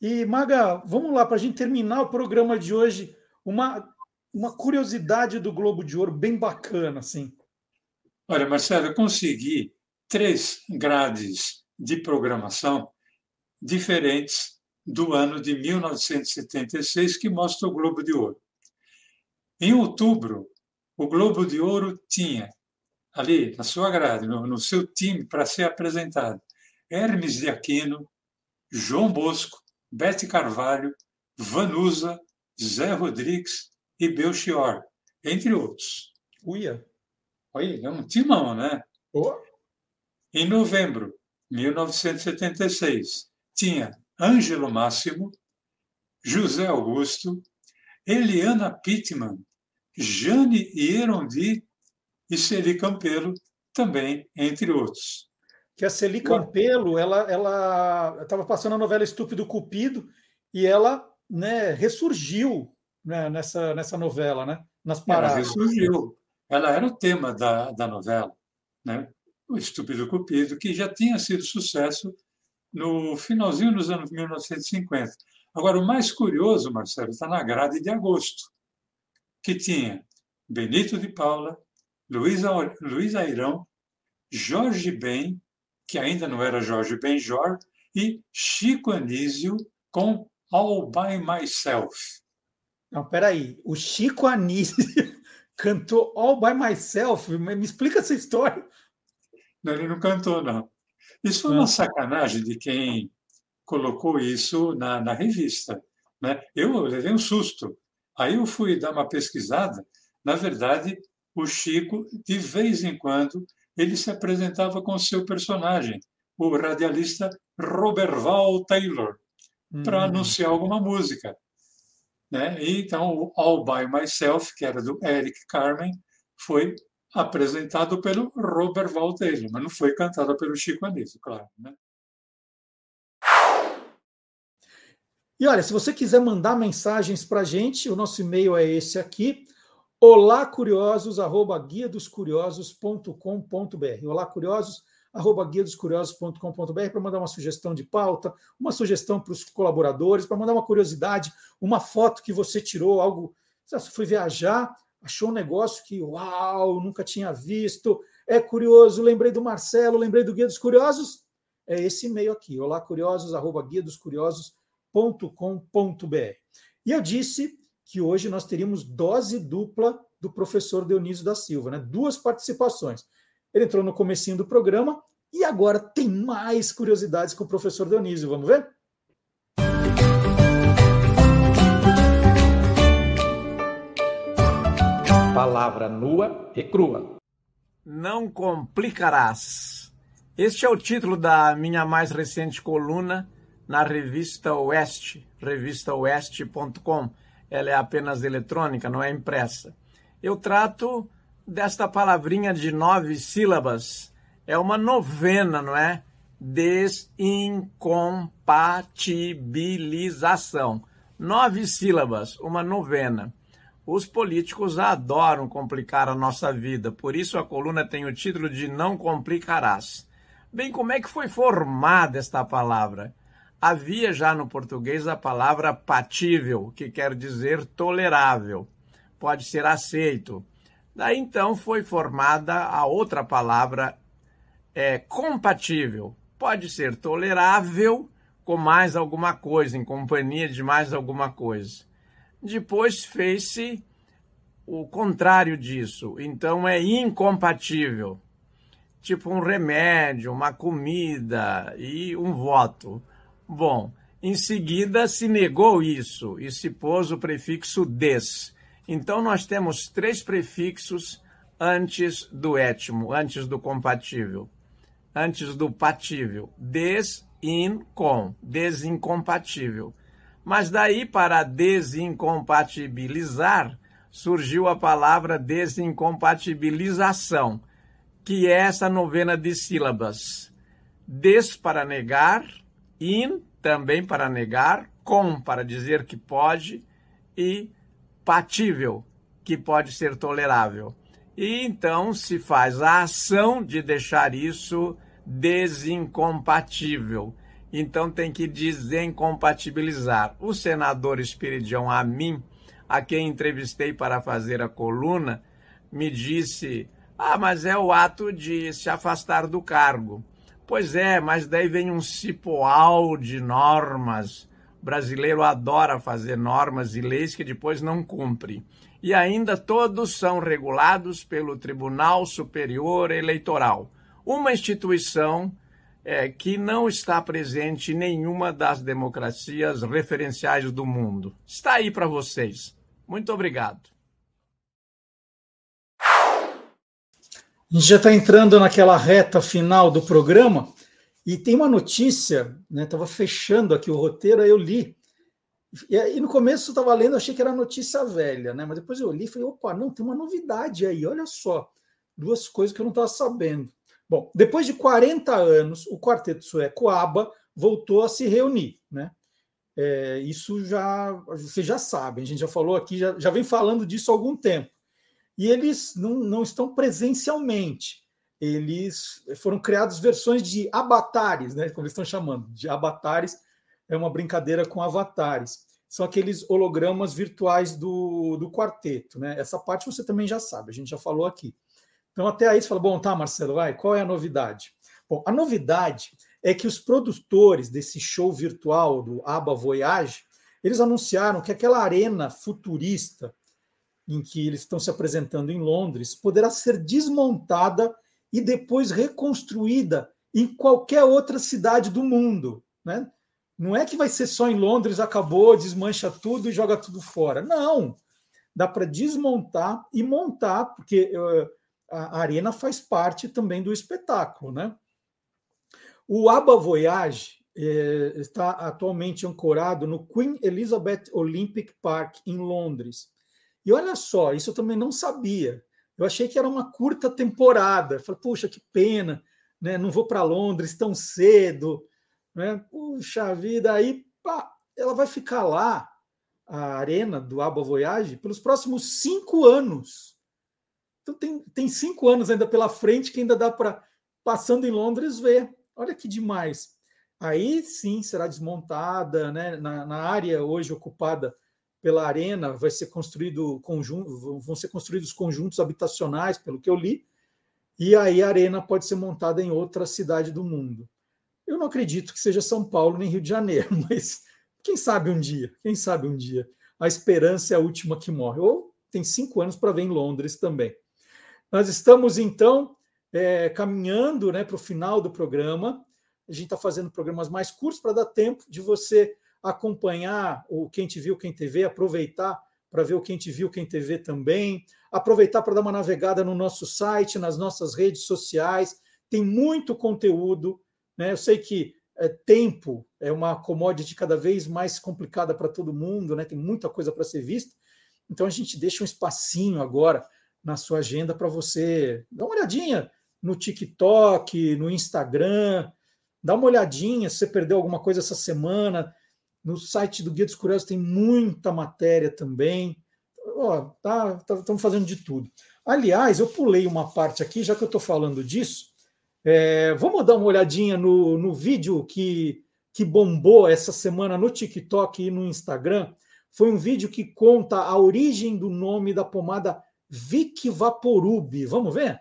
E, Maga, vamos lá, para a gente terminar o programa de hoje, uma, uma curiosidade do Globo de Ouro bem bacana, assim. Olha, Marcelo, eu consegui três grades de programação diferentes do ano de 1976 que mostra o Globo de Ouro. Em outubro, o Globo de Ouro tinha ali na sua grade, no, no seu time para ser apresentado, Hermes de Aquino, João Bosco, Bete Carvalho, Vanusa, Zé Rodrigues e Belchior, entre outros. Uia! Olha, é um timão, né? Oh. Em novembro de 1976, tinha Ângelo Máximo, José Augusto, Eliana Pittman, Jane Hierondi e Celi Campelo, também, entre outros. Que a Celi Campelo, ela ela estava passando a novela Estúpido Cupido e ela né, ressurgiu né, nessa, nessa novela, né? Nas paradas. Ela ressurgiu. Ela era o tema da, da novela, né? O Estúpido Cupido, que já tinha sido sucesso no finalzinho dos anos 1950. Agora, o mais curioso, Marcelo, está na grade de agosto, que tinha Benito de Paula, Luísa, Luísa Airão, Jorge Ben, que ainda não era Jorge Benjor, e Chico Anísio com All By Myself. Não, peraí. O Chico Anísio cantou All By Myself? Me explica essa história. Não, ele não cantou, não. Isso foi uma ah. sacanagem de quem colocou isso na, na revista. Né? Eu levei um susto. Aí eu fui dar uma pesquisada. Na verdade, o Chico, de vez em quando, ele se apresentava com o seu personagem, o radialista Roberval Taylor, hum. para anunciar alguma música. Né? E, então, All By Myself, que era do Eric Carmen, foi apresentado pelo Robert Valdelli, mas não foi cantada pelo Chico Anísio, claro. Né? E olha, se você quiser mandar mensagens para a gente, o nosso e-mail é esse aqui. Olá curiosos arroba guia dos curiosos.com.br para mandar uma sugestão de pauta, uma sugestão para os colaboradores, para mandar uma curiosidade, uma foto que você tirou, algo. Você foi viajar, achou um negócio que, uau, nunca tinha visto, é curioso, lembrei do Marcelo, lembrei do Guia dos Curiosos. É esse e-mail aqui, olá curiosos, arroba guia dos. E eu disse que hoje nós teríamos dose dupla do professor Dionísio da Silva, né? duas participações. Ele entrou no comecinho do programa e agora tem mais curiosidades com o professor Dionísio. Vamos ver? Palavra nua e crua. Não complicarás. Este é o título da minha mais recente coluna na revista Oeste, revistaoeste.com. Ela é apenas eletrônica, não é impressa. Eu trato desta palavrinha de nove sílabas. É uma novena, não é? Desincompatibilização. Nove sílabas, uma novena. Os políticos adoram complicar a nossa vida, por isso a coluna tem o título de Não Complicarás. Bem, como é que foi formada esta palavra? Havia já no português a palavra patível, que quer dizer tolerável, pode ser aceito. Daí então foi formada a outra palavra é, compatível. Pode ser tolerável com mais alguma coisa, em companhia de mais alguma coisa. Depois fez-se o contrário disso. Então é incompatível. Tipo um remédio, uma comida e um voto. Bom, em seguida se negou isso e se pôs o prefixo des então, nós temos três prefixos antes do étimo, antes do compatível, antes do patível. Des, in, com, desincompatível. Mas daí, para desincompatibilizar, surgiu a palavra desincompatibilização, que é essa novena de sílabas. Des para negar, in também para negar, com para dizer que pode e compatível, que pode ser tolerável. E então se faz a ação de deixar isso desincompatível. Então tem que desincompatibilizar. O senador Espiridião Amin, a quem entrevistei para fazer a coluna, me disse: Ah, mas é o ato de se afastar do cargo. Pois é, mas daí vem um cipoal de normas o brasileiro adora fazer normas e leis que depois não cumpre. E ainda todos são regulados pelo Tribunal Superior Eleitoral, uma instituição é, que não está presente em nenhuma das democracias referenciais do mundo. Está aí para vocês. Muito obrigado. A gente já está entrando naquela reta final do programa. E tem uma notícia, né? Estava fechando aqui o roteiro, aí eu li. E, no começo eu estava lendo, achei que era notícia velha, né? Mas depois eu li e falei, opa, não, tem uma novidade aí, olha só. Duas coisas que eu não estava sabendo. Bom, depois de 40 anos, o quarteto sueco ABBA voltou a se reunir, né? É, isso já vocês já sabem, a gente já falou aqui, já, já vem falando disso há algum tempo. E eles não, não estão presencialmente, eles foram criados versões de avatares, né, como eles estão chamando, de avatares, é uma brincadeira com avatares. São aqueles hologramas virtuais do, do quarteto, né? Essa parte você também já sabe, a gente já falou aqui. Então, até aí você fala, bom, tá, Marcelo, vai, qual é a novidade? Bom, a novidade é que os produtores desse show virtual do ABBA Voyage, eles anunciaram que aquela arena futurista em que eles estão se apresentando em Londres poderá ser desmontada e depois reconstruída em qualquer outra cidade do mundo. Né? Não é que vai ser só em Londres, acabou, desmancha tudo e joga tudo fora. Não. Dá para desmontar e montar, porque uh, a arena faz parte também do espetáculo. Né? O Aba Voyage eh, está atualmente ancorado no Queen Elizabeth Olympic Park, em Londres. E olha só, isso eu também não sabia Eu achei que era uma curta temporada. Falei, puxa, que pena, né? Não vou para Londres tão cedo, né? Puxa vida, aí pá, ela vai ficar lá, a arena do Aba Voyage, pelos próximos cinco anos. Então tem, tem cinco anos ainda pela frente que ainda dá para, passando em Londres, ver. Olha que demais. Aí sim será desmontada, né? na, na área hoje ocupada pela arena vai ser construído conjunto, vão ser construídos conjuntos habitacionais, pelo que eu li, e aí a arena pode ser montada em outra cidade do mundo. Eu não acredito que seja São Paulo nem Rio de Janeiro, mas quem sabe um dia, quem sabe um dia. A esperança é a última que morre. Ou tem cinco anos para ver em Londres também. Nós estamos, então, é, caminhando né, para o final do programa. A gente está fazendo programas mais curtos para dar tempo de você acompanhar o Quem Te Viu, Quem TV, aproveitar para ver o Quem Te Viu, Quem TV também, aproveitar para dar uma navegada no nosso site, nas nossas redes sociais, tem muito conteúdo, né? Eu sei que é, tempo é uma commodity cada vez mais complicada para todo mundo, né? Tem muita coisa para ser vista, então a gente deixa um espacinho agora na sua agenda para você dar uma olhadinha no TikTok, no Instagram, dá uma olhadinha se você perdeu alguma coisa essa semana, no site do Guia dos Curiosos tem muita matéria também. Ó, tá, estamos tá, fazendo de tudo. Aliás, eu pulei uma parte aqui, já que eu estou falando disso. É, vamos dar uma olhadinha no, no vídeo que, que bombou essa semana no TikTok e no Instagram. Foi um vídeo que conta a origem do nome da pomada Vic Vaporub. Vamos ver?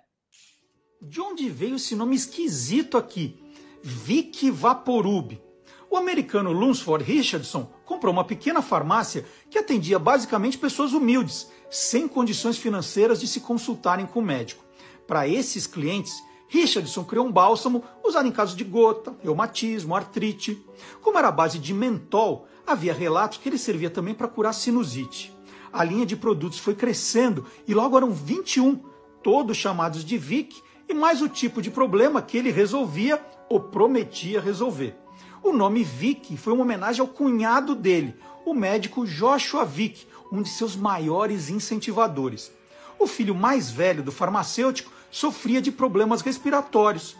De onde veio esse nome esquisito aqui? Vic Vaporub. O americano Lunsford Richardson comprou uma pequena farmácia que atendia basicamente pessoas humildes, sem condições financeiras de se consultarem com o médico. Para esses clientes, Richardson criou um bálsamo usado em casos de gota, reumatismo, artrite. Como era a base de mentol, havia relatos que ele servia também para curar sinusite. A linha de produtos foi crescendo e logo eram 21, todos chamados de Vic, e mais o tipo de problema que ele resolvia ou prometia resolver. O nome Vic foi uma homenagem ao cunhado dele, o médico Joshua Vick, um de seus maiores incentivadores. O filho mais velho do farmacêutico sofria de problemas respiratórios.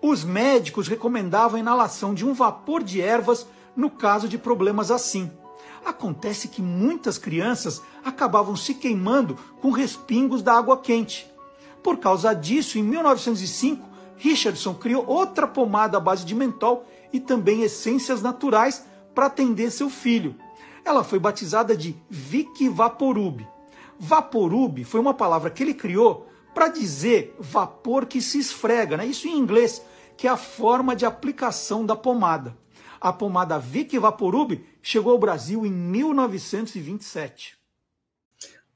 Os médicos recomendavam a inalação de um vapor de ervas no caso de problemas assim. Acontece que muitas crianças acabavam se queimando com respingos da água quente. Por causa disso, em 1905, Richardson criou outra pomada à base de mentol e também essências naturais para atender seu filho. Ela foi batizada de Vic Vaporub. Vaporub foi uma palavra que ele criou para dizer vapor que se esfrega, né? isso em inglês, que é a forma de aplicação da pomada. A pomada Vic Vaporub chegou ao Brasil em 1927.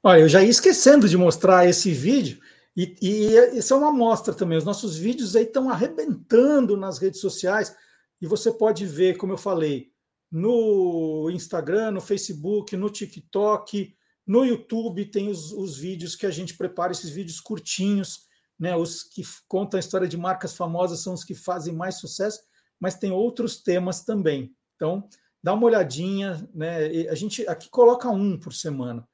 Olha, eu já ia esquecendo de mostrar esse vídeo, e, isso é uma amostra também. Os nossos vídeos aí estão arrebentando nas redes sociais. E você pode ver, como eu falei, no Instagram, no Facebook, no TikTok, no YouTube tem os, os vídeos que a gente prepara, esses vídeos curtinhos, né? Os que contam a história de marcas famosas são os que fazem mais sucesso, mas tem outros temas também. Então, dá uma olhadinha, né? A gente aqui coloca um por semana,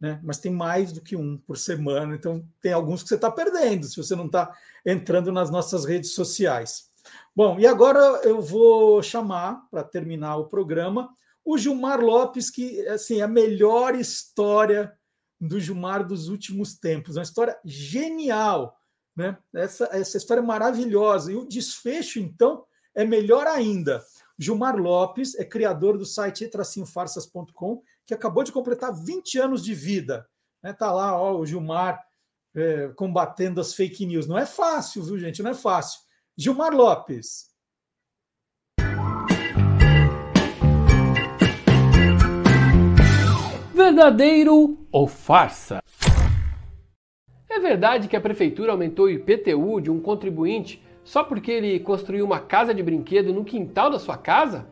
né? Mas tem mais do que um por semana, então tem alguns que você está perdendo se você não está entrando nas nossas redes sociais. Bom, e agora eu vou chamar, para terminar o programa, o Gilmar Lopes, que assim, é a melhor história do Gilmar dos últimos tempos. Uma história genial. Né? Essa, essa história é maravilhosa. E o desfecho, então, é melhor ainda. Gilmar Lopes é criador do site tracinhofarsas.com, que acabou de completar 20 anos de vida. Está né? Tá lá ó, o Gilmar é, combatendo as fake news. Não é fácil, viu, gente? Não é fácil. Gilmar Lopes. Verdadeiro ou farsa? É verdade que a prefeitura aumentou o IPTU de um contribuinte só porque ele construiu uma casa de brinquedo no quintal da sua casa?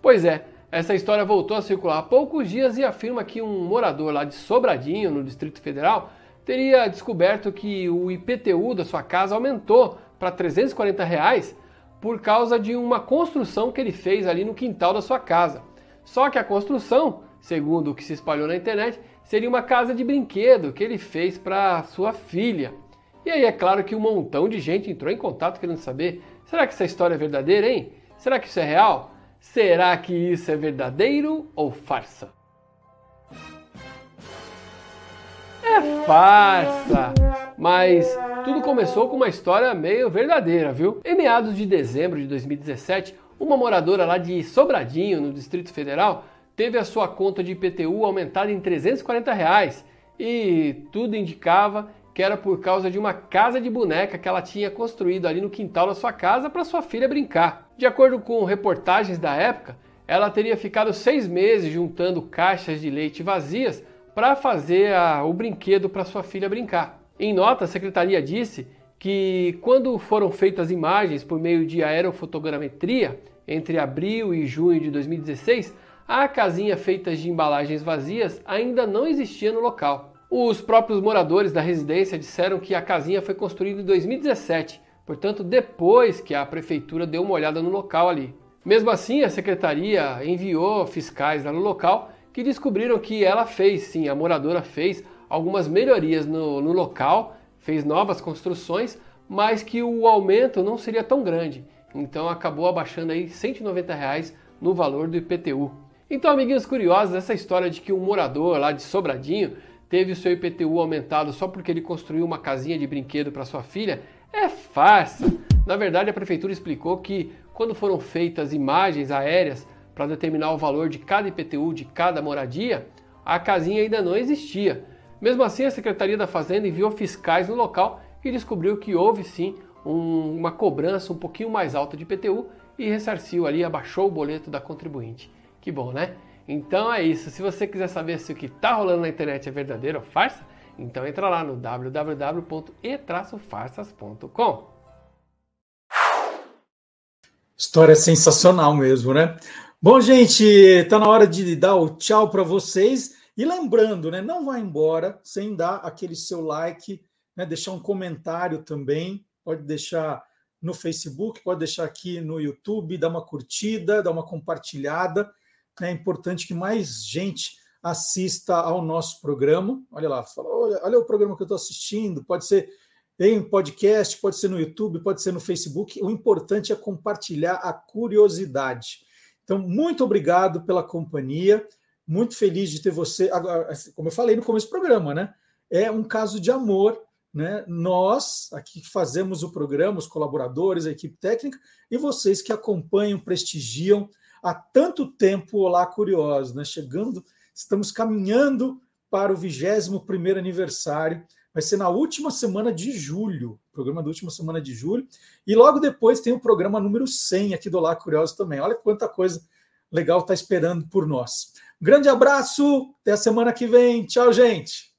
Pois é, essa história voltou a circular há poucos dias e afirma que um morador lá de Sobradinho, no Distrito Federal, teria descoberto que o IPTU da sua casa aumentou para 340 reais por causa de uma construção que ele fez ali no quintal da sua casa. Só que a construção, segundo o que se espalhou na internet, seria uma casa de brinquedo que ele fez para sua filha. E aí é claro que um montão de gente entrou em contato querendo saber: será que essa história é verdadeira, hein? Será que isso é real? Será que isso é verdadeiro ou farsa? É farsa! Mas tudo começou com uma história meio verdadeira, viu? Em meados de dezembro de 2017, uma moradora lá de Sobradinho, no Distrito Federal, teve a sua conta de IPTU aumentada em 340 reais e tudo indicava que era por causa de uma casa de boneca que ela tinha construído ali no quintal da sua casa para sua filha brincar. De acordo com reportagens da época, ela teria ficado seis meses juntando caixas de leite vazias para fazer a, o brinquedo para sua filha brincar. Em nota, a secretaria disse que quando foram feitas imagens por meio de aerofotogrametria entre abril e junho de 2016, a casinha feita de embalagens vazias ainda não existia no local. Os próprios moradores da residência disseram que a casinha foi construída em 2017, portanto, depois que a prefeitura deu uma olhada no local ali. Mesmo assim, a secretaria enviou fiscais lá no local que descobriram que ela fez, sim, a moradora fez algumas melhorias no, no local, fez novas construções, mas que o aumento não seria tão grande. Então acabou abaixando aí 190 reais no valor do IPTU. Então, amiguinhos curiosos, essa história de que um morador lá de Sobradinho teve o seu IPTU aumentado só porque ele construiu uma casinha de brinquedo para sua filha é farsa. Na verdade, a prefeitura explicou que quando foram feitas imagens aéreas para determinar o valor de cada IPTU de cada moradia, a casinha ainda não existia. Mesmo assim, a Secretaria da Fazenda enviou fiscais no local e descobriu que houve sim um, uma cobrança um pouquinho mais alta de IPTU e ressarciu ali, abaixou o boleto da contribuinte. Que bom, né? Então é isso. Se você quiser saber se o que está rolando na internet é verdadeiro ou farsa, então entra lá no www.e-farsas.com. História sensacional mesmo, né? Bom, gente, está na hora de dar o tchau para vocês. E lembrando, né, não vá embora sem dar aquele seu like, né, deixar um comentário também. Pode deixar no Facebook, pode deixar aqui no YouTube, dar uma curtida, dar uma compartilhada é importante que mais gente assista ao nosso programa. Olha lá, fala, olha, olha o programa que eu estou assistindo, pode ser em podcast, pode ser no YouTube, pode ser no Facebook. O importante é compartilhar a curiosidade. Então, muito obrigado pela companhia, muito feliz de ter você. Assim, como eu falei no começo do programa, né? É um caso de amor, né? Nós aqui que fazemos o programa, os colaboradores, a equipe técnica, e vocês que acompanham, prestigiam há tanto tempo Olá Curiosos, né? Chegando, estamos caminhando para o 21 aniversário. Vai ser na última semana de julho, programa da última semana de julho. E logo depois tem o programa número 100 aqui do Olá Curiosos também. Olha quanta coisa legal está esperando por nós. Grande abraço, até a semana que vem. Tchau, gente.